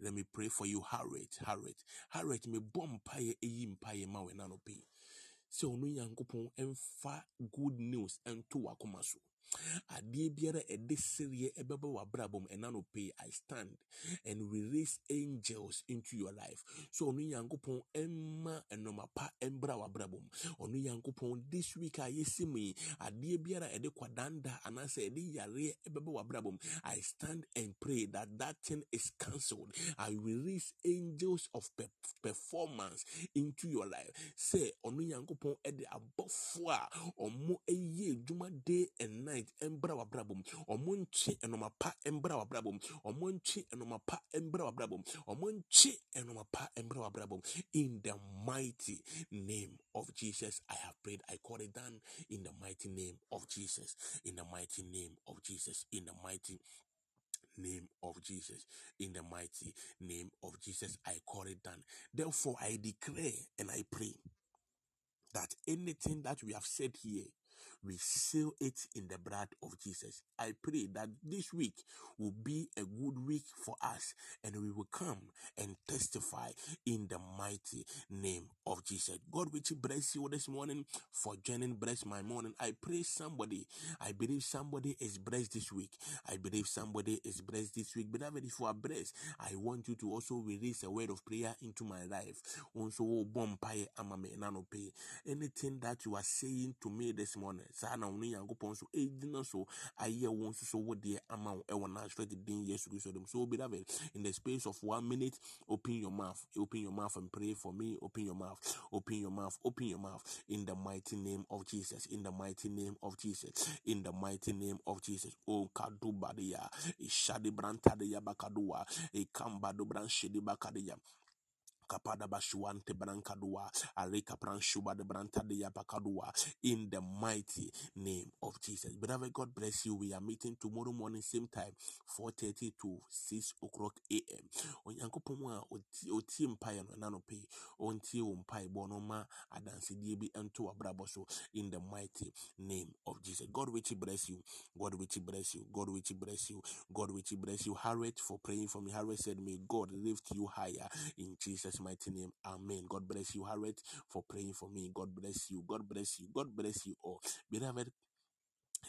Let me pray for you, Harriet. Harriet. Harriet, me bom paye eyi mpaye ma we nanope. Sɛ ɔno nyankopɔn ɛmfa good news ɛnto wakoma so. Adeɛ biara ɛde sereɛ ɛbɛba w'abrabɔ mu ɛna I stand and release angels into your life. So ɔno nyankopɔn ɛmma ɛnɔma pa ɛmbra w'abrabɔ mu. Ɔno nyankopɔn this week a yɛsi mu yi adeɛ biara ɛde kwadanda anaasɛ ɛde yareɛ ɛbɛba w'abrabɔ mu. I stand and pray that that thing is cancelled. I release angels of pe- performance into your life. Sɛ ɔno nyankopɔn ɛde abɔfoɔ a ɔmo ɛyɛ adwuma day and night ɛmbra w'abrabɔ mu. Ɔmo nkye ɛnɔma pa ɛmbra w'abrabɔ mu. Ɔmo nkye ɛnɔma pa ɛmbra w'abrabɔ mu. Ɔmo nkye ɛnɔma pa ɛmbra w'abrabɔ mu. In the mighty name of Jesus, I have prayed. I call it done in the mighty name of Jesus. In the mighty name of Jesus. In the mighty name of Jesus. In the mighty name of Jesus, I call it done. Therefore, I declare and I pray that anything that we have said here We seal it in the blood of Jesus. I pray that this week will be a good week for us and we will come and testify in the mighty name of Jesus. God, which bless you this morning for joining Bless My Morning. I pray somebody, I believe somebody is blessed this week. I believe somebody is blessed this week. Beloved, if you are blessed, I want you to also release a word of prayer into my life. Anything that you are saying to me this morning, so edina so aye won so so what dear amount e won straight din yes so in the space of one minute open your mouth open your mouth and pray for me. Open your mouth open your mouth open your mouth in the mighty name of jesus in the mighty name of jesus in the mighty name of jesus. Oh kadubadia ishadi brantade bakadua e kamba do branchedi bakadia Kapada bashuante brankadua, aleka pranshuba de branta de yapakadua, in the mighty name of Jesus. Beloved, God bless you. We are meeting tomorrow morning, same time, 4.30 to 6 o'clock a.m. Onyankopɔn a oti mpaeɛ no ɛna no pɛ ɔntie wo mpaeɛbɔ no ma adansedie bi nto w'abrabɔ in the mighty name of Jesus. God richly bless you. God richly bless you. God richly bless you. God richly bless you. Harriet for praying for me. Harriet said, May God lift you higher in Jesus' mighty name. Amen. God bless you, Harriet, for praying for me. God bless you. God bless you. God bless you all. Beloved,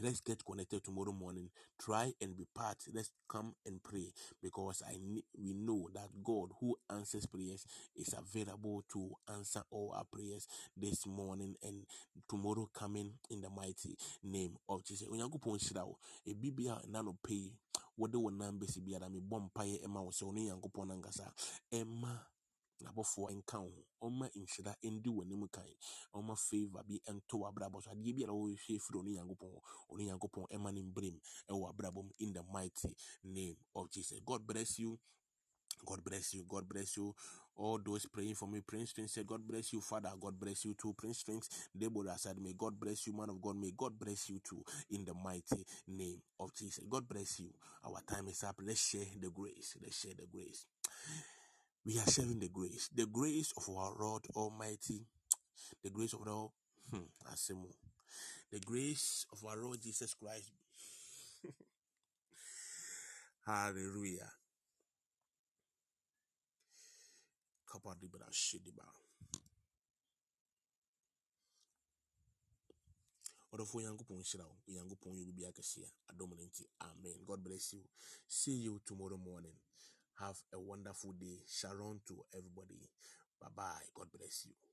let's get connected tomorrow morning. Try and be part. Let's come and pray because I we know that God who answers prayers is available to answer all our prayers this morning and tomorrow coming in the mighty name of Jesus. Onyankopɔn hyira wo. Ebi bia na no pay. Wode wo nan besi biara me bɔ mpaeɛ ɛma wo n'abɔfoɔ nka wo ho ɔmma nhyira ndi w'anim kan ɔmma favor bi nto w'abrabɔ so adeɛ biara wɔhwɛ firi ɔno nyankopɔn hɔ, ɔno nyankopɔn ɛma no mbrem ɛwɔ w'abrabɔ mu in the mighty name of jesus god bless you God bless you. God bless you. All those praying for me, Prince Prince said, God bless you, Father. God bless you too. Prince Prince, Deborah said, May God bless you, man of God. May God bless you too, in the mighty name of Jesus. God bless you. Our time is up. Let's share the grace. Let's share the grace. We are sharing the grace. The grace of our Lord Almighty the grace of Lord, hmm, the grace of our Lord Jesus Christ. Hallelujah. Amen. God bless you. See you tomorrow morning. Have a wonderful day. Shalom to everybody. Bye bye. God bless you.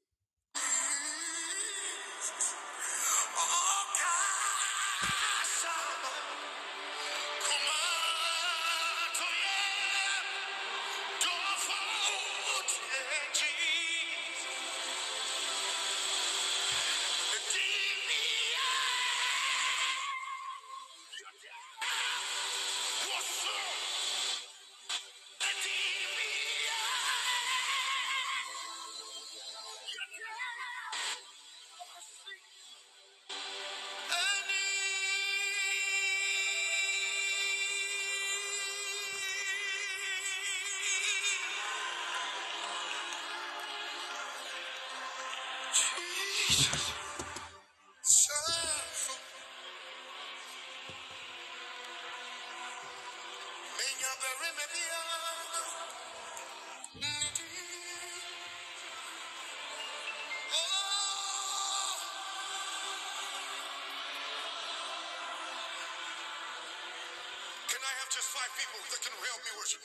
Just five people that can help me worship?